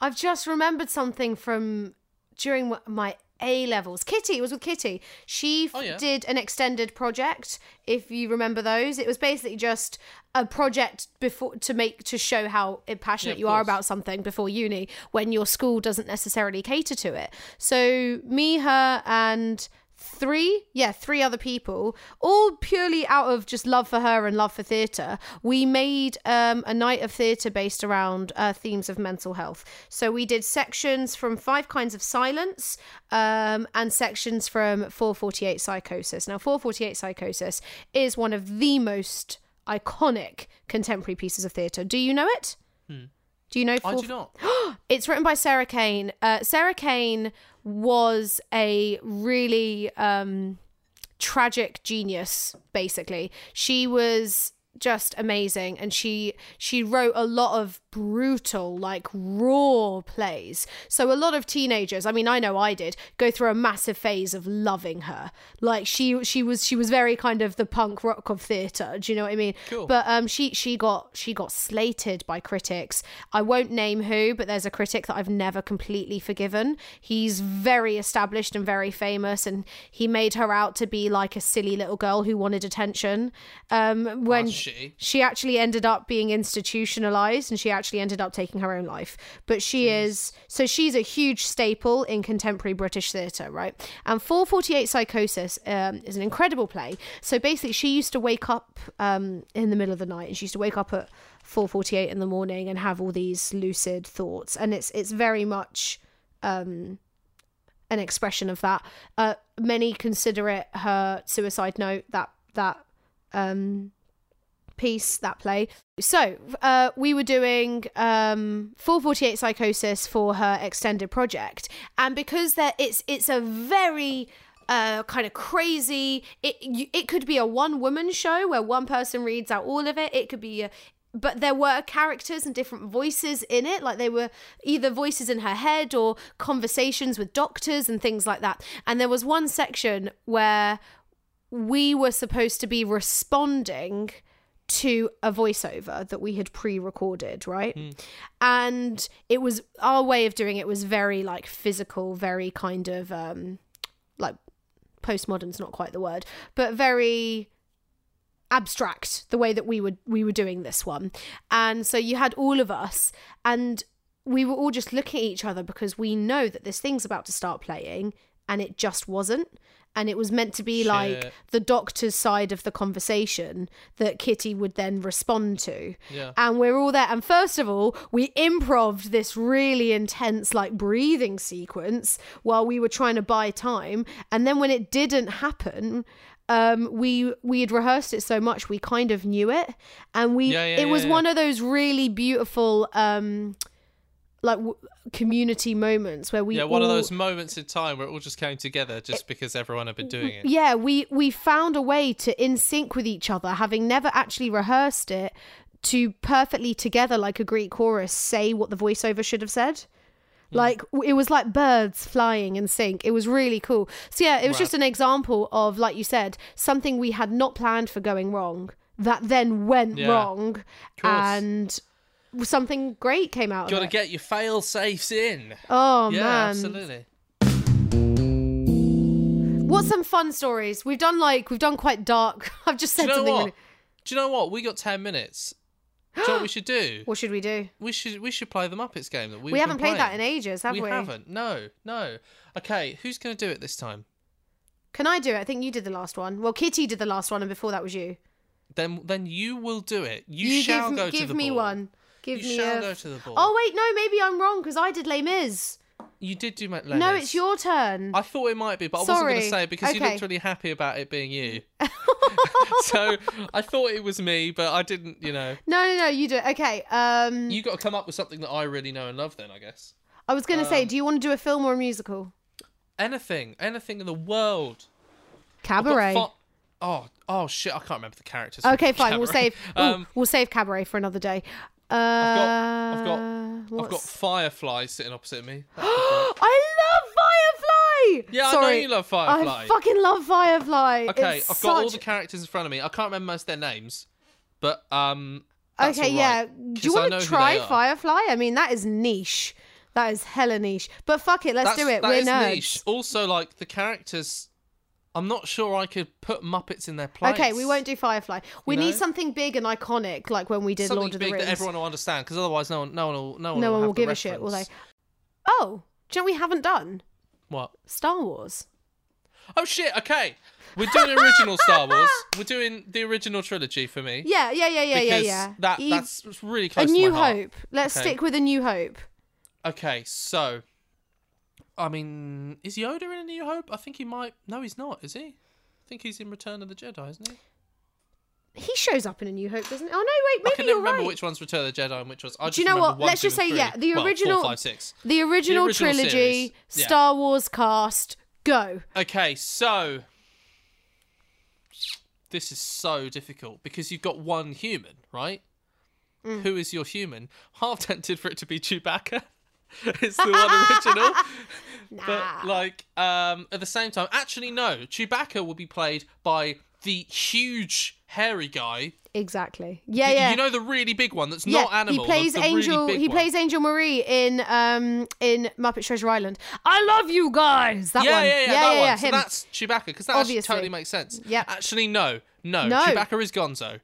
I've just remembered something from during my A levels. Kitty it was with Kitty. She Oh, yeah. did an extended project. If you remember those, it was basically just a project before to make to show how passionate of you are about something before uni when your school doesn't necessarily cater to it. So me, her, and three yeah three other people all purely out of just love for her and love for theatre we made um, a night of theatre based around uh, themes of mental health. So we did sections from five kinds of silence um, and sections from 448 psychosis. Now 448 psychosis is one of the most iconic contemporary pieces of theatre. Do you know it? Do you know I 4- do not. it's written by Sarah Kane. Uh, Sarah Kane was a really um, tragic genius. Basically, she was just amazing, and she she wrote a lot of brutal, like raw plays. So a lot of teenagers, I mean, I know I did, go through a massive phase of loving her. Like she she was she was very kind of the punk rock of theatre. Do you know what I mean? Cool. But um she she got she got slated by critics. I won't name who, but there's a critic that I've never completely forgiven. He's very established and very famous and he made her out to be like a silly little girl who wanted attention. Um when she actually ended up being institutionalized and she actually ended up taking her own life. But she is so she's a huge staple in contemporary british theatre right? And 448 psychosis um, is an incredible play. So basically she used to wake up um, in the middle of the night and she used to wake up at 448 in the morning and have all these lucid thoughts. And it's it's very much um, an expression of that. Uh, many consider it her suicide note that that um piece that play. So uh we were doing um 448 psychosis for her extended project. And because there it's it's a very uh kind of crazy it it could be a one woman show where one person reads out all of it. It could be a but there were characters and different voices in it. Like they were either voices in her head or conversations with doctors and things like that. And there was one section where we were supposed to be responding to a voiceover that we had pre-recorded right? And it was our way of doing it was very like physical very kind of um like postmodern's not quite the word but very abstract the way that we were we were doing this one. And so you had all of us and we were all just looking at each other because we know that this thing's about to start playing and it just wasn't and it was meant to be like the doctor's side of the conversation that Kitty would then respond to. Yeah. And we're all there. And first of all, we improved this really intense, like breathing sequence while we were trying to buy time. And then when it didn't happen, um, we we had rehearsed it so much we kind of knew it, and we Yeah, yeah, it was one of those really beautiful um, like w- community moments where we Yeah, one of those moments in time where it all just came together just because everyone had been doing it. yeah we we found a way to in sync with each other having never actually rehearsed it to perfectly together like a greek chorus say what the voiceover should have said Hmm. like it was like birds flying in sync it was really cool so yeah it was Right. just an example of like you said something we had not planned for going wrong that then went Yeah. wrong and something great came out You got to get your fail safes in. oh yeah, man absolutely. what's some fun stories we've done like we've done quite dark i've just said Do you know something what? really Do you know what? We got ten minutes. Do you know what we should do? what should we do We should we should play the Muppets game that we've we haven't played that in ages, have we? we haven't. No, no. Okay, who's going to do it this time? Can I do it? I think you did the last one. Well, Kitty did the last one, and before that was you. Then then you will do it. You, You shall give, go give to the me ball. one. Give You me shall a. go to the ball. Oh wait, no, maybe I'm wrong because I did Les Mis. you did do my No, it's your turn. I thought it might be, but I wasn't going to say it because you Okay. looked really happy about it being you. so I thought it was me, but I didn't. You know, No, no, no, you do it. Okay. Um, you got to come up with something that I really know and love. Then I guess I was gonna say, um, do you want to do a film or a musical? anything, anything in the world. I've got Cabaret. oh, oh shit! I can't remember the characters. Okay, fine. We'll Cabaret. save. ooh, Um, we'll save Cabaret for another day. Uh, I've got- I've got what's- Firefly sitting opposite me. That'd be great. I love Firefly. Yeah, I know you love Firefly. I fucking love Firefly. okay, It's I've got all the characters in front of me. I can't remember most of their names, but um. Okay, all yeah. Do you want to try. Firefly? I mean, that is niche. That is hella niche. But fuck it, let's That's, do it. that We're is nerds. niche. Also, like the characters, I'm not sure I could put Muppets in their place. Okay, we won't do Firefly. We need something big and iconic, like when we did something Lord of the Rings. Something big Rings. that everyone will understand, because otherwise, no one, no one will, no one no will, one have will the give a shit, will they? reference. Oh, do you know what we haven't done? What? Star Wars. Oh shit! Okay, we're doing original Star Wars. We're doing the original trilogy for me. Yeah, yeah, yeah, yeah, yeah, because yeah. That Eve- that's really a close New to my heart. Hope. Let's Okay. stick with a New Hope. Okay, so, I mean, is Yoda in A New Hope? I think he might. No, he's not. Is he? I think he's in Return of the Jedi, isn't he? He shows up in a New Hope, doesn't he? Oh no, wait, I maybe can you're remember right. which one's Return of the Jedi and which was. I just Do you know remember what? One, Let's two, just and say, yeah, the Well, four, original- five, six. The original, original trilogy, series, yeah. Star Wars cast, go. Okay, so this is so difficult because you've got one human, right? Mm. who is your human? Half tempted for it to be Chewbacca. it's the one original. But like um at the same time, actually no, Chewbacca will be played by the huge hairy guy. Exactly. Yeah, Y- yeah. You know the really big one that's yeah, not animal. he plays Angel. Really he one. plays Angel Marie in um in Muppet Treasure Island. I love you guys. That yeah, one. yeah, yeah, yeah, that yeah, one. yeah, So him. that's Chewbacca because that actually Obviously. totally makes sense. Yeah. Actually, no, no, No. Chewbacca is Gonzo.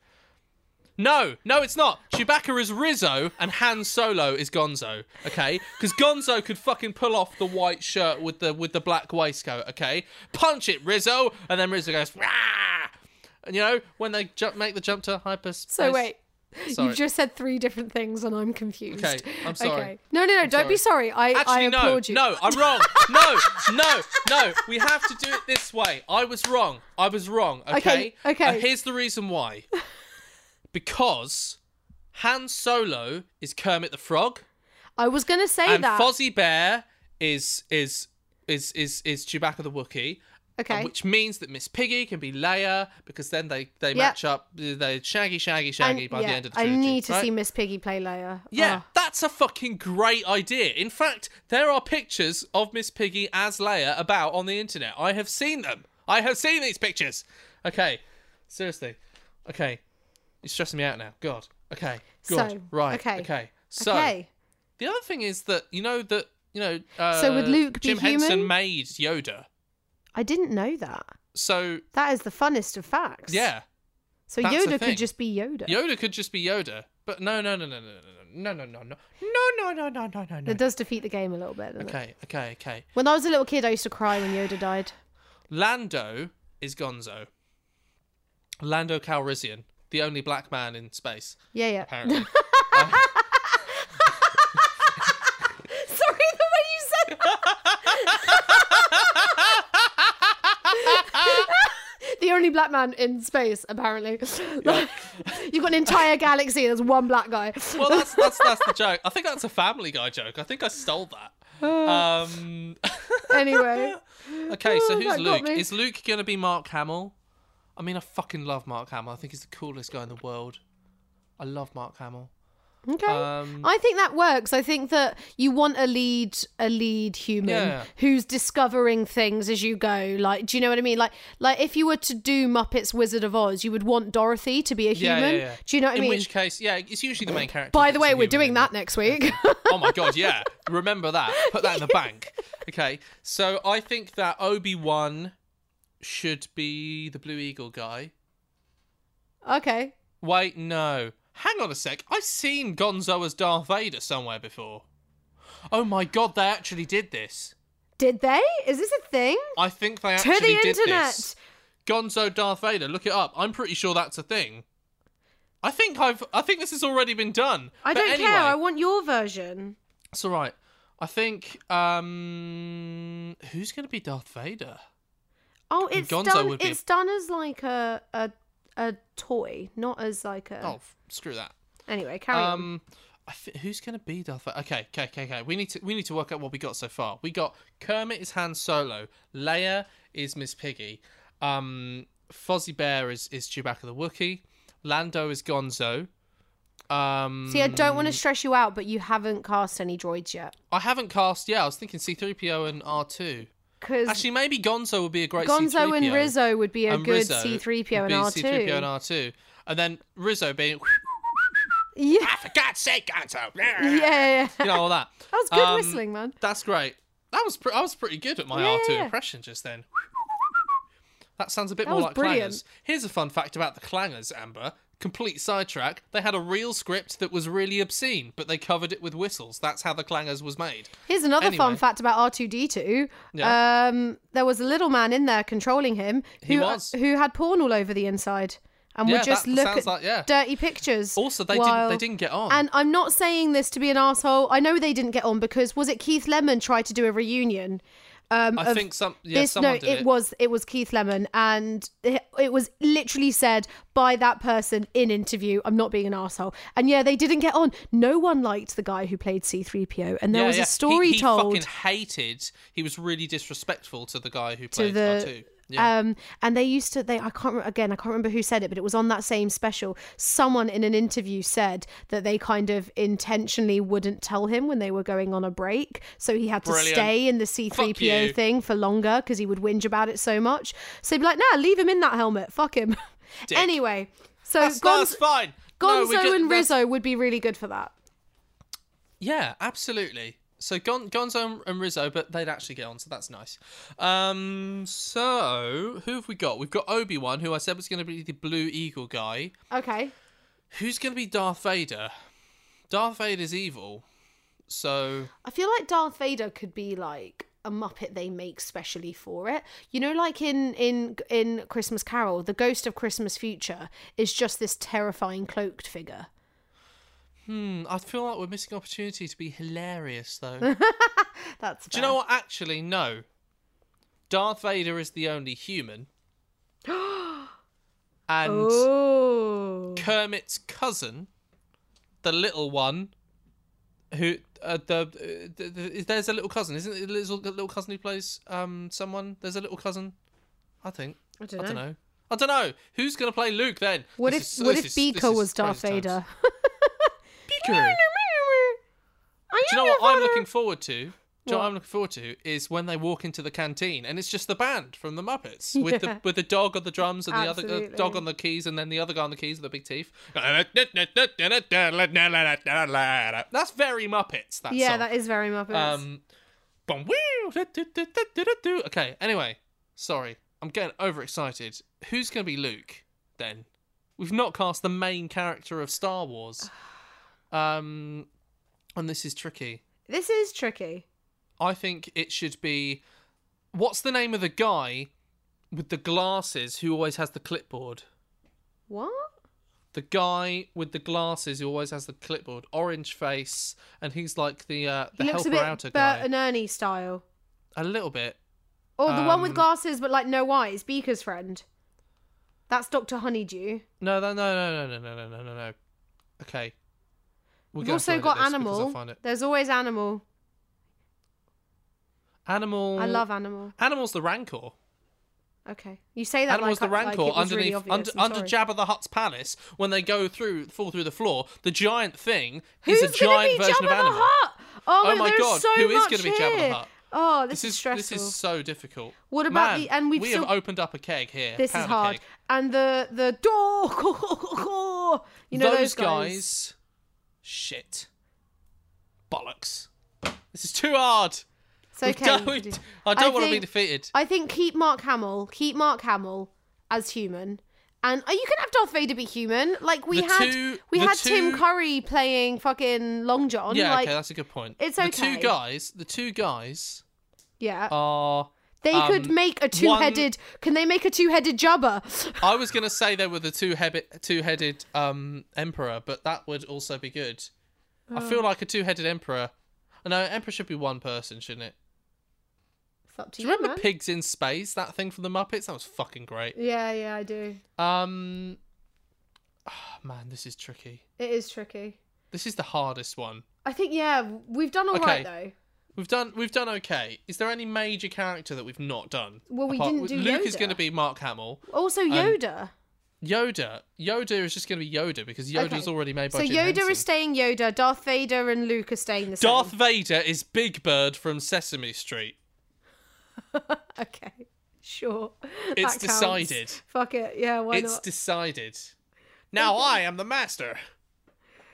No, no, it's not. Chewbacca is Rizzo and Han Solo is Gonzo. Okay, because Gonzo could fucking pull off the white shirt with the with the black waistcoat. Okay, punch it, Rizzo, and then Rizzo goes. Rah! And you know when they jump, make the jump to hyperspace. So wait. Sorry. You've just said three different things and I'm confused. Okay, I'm sorry. Okay. No, no, no, don't be sorry. I, I Actually, no, applaud you. no, I'm wrong. No, no, no. We have to do it this way. I was wrong. I was wrong. Okay. Okay, okay. And here's the reason why. Because Han Solo is Kermit the Frog, I was gonna say and that. Fozzie Bear is is is is is Chewbacca the Wookiee. okay. Which means that Miss Piggy can be Leia because then they they Yep. match up. Uh, they shaggy, shaggy, shaggy And- by yeah, the end of the trilogy. I need to right? see Miss Piggy play Leia. Yeah, Oh. that's a fucking great idea. In fact, there are pictures of Miss Piggy as Leia about on the internet. I have seen them. I have seen these pictures. Okay, seriously. Okay, you're stressing me out now. God. Okay. Good. So, right. okay. Okay. So okay. the other thing is that you know that you know. Uh, So would Luke be Jim Henson human? made Yoda. I didn't know that. So That is the funnest of facts. yeah, So Yoda could just be Yoda. Yoda could just be Yoda. But no, no, no, no, no, no, no, no, no, no, no, no, no, no, no, no. It does defeat the game a little bit. doesn't it? Okay, okay, okay. When I was a little kid, I used to cry when Yoda died. Lando is Gonzo. Lando Calrissian, the only black man in space, Yeah, yeah. apparently. Sorry, the way you said that. the only black man in space, apparently. You've got an entire galaxy. There's one black guy. well, that's that's that's the joke. I think that's a Family Guy joke. I think I stole that. Um, Anyway, okay, so Oh, who's Luke? Is Luke gonna be Mark Hamill? I mean, I fucking love Mark Hamill. I think he's the coolest guy in the world. I love Mark Hamill. okay. Um, I think that works. I think that you want a lead, a lead human Yeah. who's discovering things as you go. Like, do you know what I mean? Like, like if you were to do Muppets Wizard of Oz, you would want Dorothy to be a human. yeah, yeah. Do you know what in I mean? In which case, yeah, it's usually the main character. By the way, we're doing that next week. oh my god, yeah. Remember that. Put that in the bank. Okay. So I think that Obi Wan should be the Blue Eagle guy. okay. Wait, no. Hang on a sec. I've seen Gonzo as Darth Vader somewhere before. Oh my god, they actually did this. Did they? Is this a thing? I think they actually To the did internet. this. Gonzo Darth Vader. Look it up. I'm pretty sure that's a thing. I think I've. I think this has already been done. I But don't anyway, care. I want your version. It's all right. I think. Um, who's going to be Darth Vader? Oh, it's Gonzo done. be a- It's done as like a a a toy, not as like a. Oh, screw that. Anyway, carry on. Um, I thi- who's going to be Darth Vader? Okay, okay, okay, okay. We need to we need to work out what we got so far. We got Kermit is Han Solo, Leia is Miss Piggy, um, Fozzie Bear is is Chewbacca the Wookiee, Lando is Gonzo. Um, See, I don't want to stress you out, but you haven't cast any droids yet. I haven't cast. Yeah, I was thinking C-3PO and R2. Because Actually, maybe Gonzo would be a great Gonzo C-3PO. and Rizzo would be a and good Rizzo C3PO and R2. C-3PO and R2. And then Rizzo being, Yeah, ah, for God's sake, Gonzo. yeah, yeah. You know, all that. That was good Um, whistling, man. That's great. That was pre- I was pretty good at my Yeah, R2 yeah, yeah. impression just then. That sounds a bit That more like brilliant. clangers. Here's a fun fact about the clangers, Amber. Complete sidetrack. They had a real script that was really obscene, but they covered it with whistles. That's how the clangers was made. Here's another fun fact about R2D2. Yeah. Um, there was a little man in there controlling him who who had porn all over the inside and Yeah, would just look at like- yeah. dirty pictures. Also, they while- didn't they didn't get on. And I'm not saying this to be an asshole. I know they didn't get on because was it Keith Lemon tried to do a reunion? Um, I think some yeah this someone no, did it, it. was it was Keith Lemon, and it, it was literally said by that person in interview. I'm not being an asshole, and yeah, they didn't get on. No one liked the guy who played C3PO, and there yeah, was yeah. a story he, he told fucking hated. He was really disrespectful to the guy who played the R2. Yeah. Um, and they used to they I can't again I can't remember who said it, but it was on that same special. Someone in an interview said that they kind of intentionally wouldn't tell him when they were going on a break, so he had to Brilliant. stay in the C3PO thing for longer because he would whinge about it so much. So he'd be like, "Nah, leave him in that helmet. Fuck him." Dick. anyway, so That's, Gonz- that's fine. Gonzo we get- and that's- Rizzo would be really good for that. Yeah, absolutely. So Gon- Gonzo and Rizzo, but they'd actually get on, so that's nice. Um, so who have we got? We've got Obi Wan, who I said was going to be the Blue Eagle guy. Okay. Who's going to be Darth Vader? Darth Vader's evil, so I feel like Darth Vader could be like a Muppet they make specially for it. You know, like in in in Christmas Carol, the Ghost of Christmas Future is just this terrifying cloaked figure. Hmm, I feel like we're missing opportunity to be hilarious, though. That's. Do you know what? Actually, no. Darth Vader is the only human, and Oh, Kermit's cousin, the little one, who uh, the, uh, the, the there's a little cousin, isn't it? A little, little cousin who plays um someone. There's a little cousin, I think. I don't I don't know. know. I don't know. Who's gonna play Luke then? What This if is- what if is- Beaker was Darth Vader? times. Do you know what I'm looking forward to? Do you know what? I'm looking forward to is when they walk into the canteen and it's just the band from the Muppets with the with the dog on the drums and the other the Absolutely. dog on the keys and then the other guy on the keys with the big teeth. That's very Muppets. That Yeah, song. that is very Muppets. Um, bum, woo, da, da, da, da, da, da, do. Okay. Anyway, sorry, I'm getting overexcited. Who's going to be Luke then? We've not cast the main character of Star Wars. Um, and this is tricky. this is tricky. I think it should be. What's the name of the guy with the glasses who always has the clipboard? What? The guy with the glasses who always has the clipboard, orange face, and he's like the uh, the He looks a bit outer Bert guy. and Ernie style. A little bit. Or the one with Um, glasses but like no eyes, Beaker's friend. That's Doctor Honeydew. No, no, no, no, no, no, no, no, no, no. Okay. We're We've also got edit this because I'll Animal. There's always Animal. Animal. I love Animal. Animal's the Rancor. Okay, you say that Animal's like, the like Rancor was underneath really under, under. Jabba the Hutt's palace when they go through fall through the floor. The giant thing Who's is a giant be version Jabba of Animal. the Hutt? Oh, Oh my God, so who is gonna be Jabba the. Hutt? Oh, this, This is stressful. this is so difficult. What about Man, the- and we've we still- have opened up a keg here. This is hard. keg. And the the door, you know those, guys. Shit. Bollocks. This is too hard. It's okay. done- I don't want to be defeated. I think keep Mark Hamill, keep Mark Hamill as human. And uh, you can have Darth Vader be human. Like we The had two- we had Tim Curry playing fucking Long John. Yeah, like okay, that's a good point. it's okay. The two guys, the two guys yeah. are. They could um, make a two-headed Can they make a two-headed Jabba? I was gonna say they were the two headed, two-headed um emperor, but that would also be good. I Oh. feel like a two-headed emperor. No, an emperor should be one person, shouldn't it? It's up to Do you, you remember man. Pigs in Space? That thing from the Muppets. That was fucking great. Yeah, yeah, I do. Um, ah, man, this is tricky. It is tricky. This is the hardest one. I think yeah, we've done all right Okay. though. We've done we've done okay. Is there any major character that we've not done? Well, we didn't do Luke is going to be Mark Hamill. Also um, Yoda. Yoda, Yoda is just going to be Yoda because Yoda's Okay. already made by so Jim Yoda Henson. is staying Yoda. Darth Vader and Luke are staying the Darth same. Vader is Big Bird from Sesame Street. okay, sure. It's That counts. decided. Fuck it. Yeah, why it's not? decided. Now I am the master.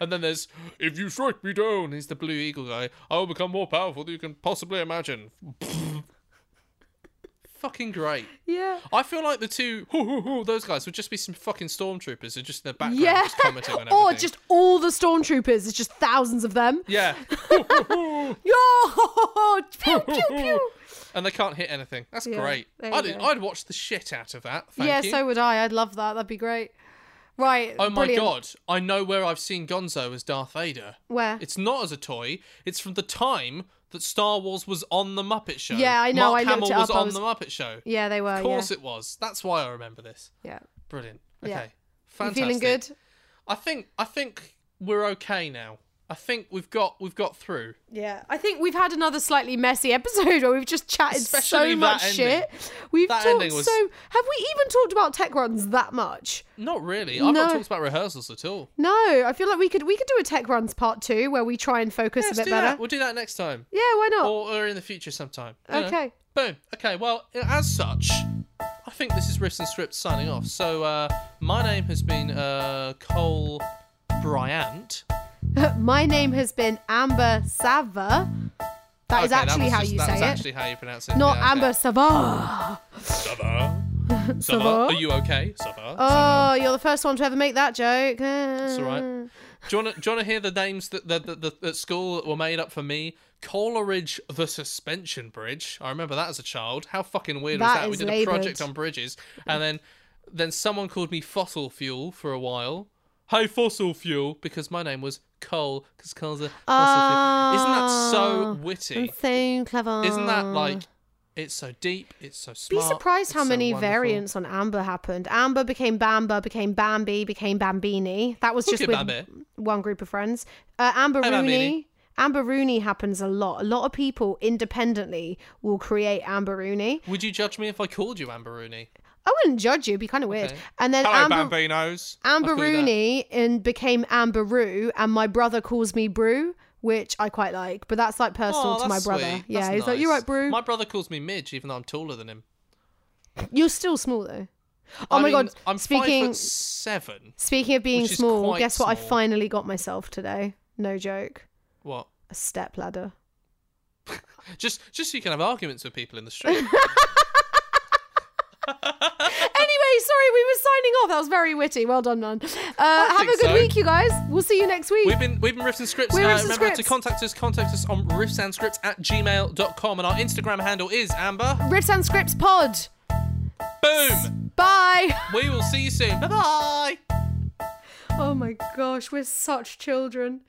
And then there's, if you strike me down, he's the Blue Eagle guy. I will become more powerful than you can possibly imagine. fucking great. yeah. I feel like the two, hoo, hoo, hoo, those guys would just be some fucking stormtroopers who just in the background Yeah. just commenting on Or just all the stormtroopers. It's just thousands of them. Yeah. Yo! Pew, pew, pew. and they can't hit anything. That's Yeah, great. I'd. I'd watch the shit out of that. Thank yeah, you. so would I. I'd love that. That'd be great. Right. Oh my brilliant. god, I know where I've seen Gonzo as Darth Vader. Where? It's not as a toy, it's from the time that Star Wars was on the Muppet Show. Yeah, I know, Mark I looked Hamill it was up, I on was- the Muppet Show. Yeah, they were. Of course it was. That's why I remember this. Yeah. Brilliant. Okay. Yeah. You Fantastic. feeling good? I think I think we're okay now. I think we've got we've got through. Yeah, I think we've had another slightly messy episode where we've just chatted Especially so much ending. shit. We've That talked was- so. Have we even talked about tech runs that much? Not really. I've No. not talked about rehearsals at all. No, I feel like we could we could do a tech runs part two where we try and focus Let's a bit better. that. We'll do that next time, Yeah, why not? or, or in the future sometime. You know. okay. Boom. Okay. Well, as such, I think this is Riffs and Scripts signing off. So uh, my name has been uh, Cole Bryant. My name has been Amber Sava. That is Okay, that actually was how just- you say it. actually how you pronounce it. Not Yeah. Amber Sava. Sava. Sava. Sava? Are you okay? Sava. Oh, you're the first one to ever make that joke. It's all right. Do you want to do you want to hear the names that that, that, that at school that were made up for me? Coleridge the Suspension Bridge. I remember that as a child. How fucking weird was That that? We is did a project on bridges, and then then someone called me Fossil Fuel for a while. Hey, Fossil Fuel, because my name was Cole, because Cole's a fossil fuel. Isn't that so Ah, witty? So clever. Isn't that like? It's so deep. It's so smart. Be surprised how many wonderful. variants on Amber happened. Amber became Bamba, became Bambi, became Bambini. That was just with Bambi. one group of friends. Uh, Amber Hey, Rooney. Bambini. Amber Rooney happens a lot. A lot of people independently will create Amber Rooney. Would you judge me if I called you Amber Rooney? I wouldn't judge you. It'd be kind of weird. Okay. And then Hello, Amber, Bambinos. Amber I'll call you that. Rooney and became Amber Roo, and my brother calls me Brew, which I quite like. But that's like personal Oh, to my brother. sweet. Yeah, That's he's like, "You're right, Brew." My brother calls me Midge, even though I'm taller than him. You're still small though. Oh I my mean, god! I'm speaking five foot seven. speaking of being small, guess what? I finally got myself today. No joke. A step ladder. Just, just so you can have arguments with people in the street. Anyway, sorry, we were signing off. That was very witty. Well done, man. Uh, have a good so. week, you guys. We'll see you next week. we've been, we've been riffs and scripts. We're Uh, Riffs and remember to contact us. Contact us on riffsandscripts at gmail.com, and our Instagram handle is Amber. Riffs and Scripts Pod. Boom. Bye. We will see you soon. Bye bye. Oh my gosh, we're such children.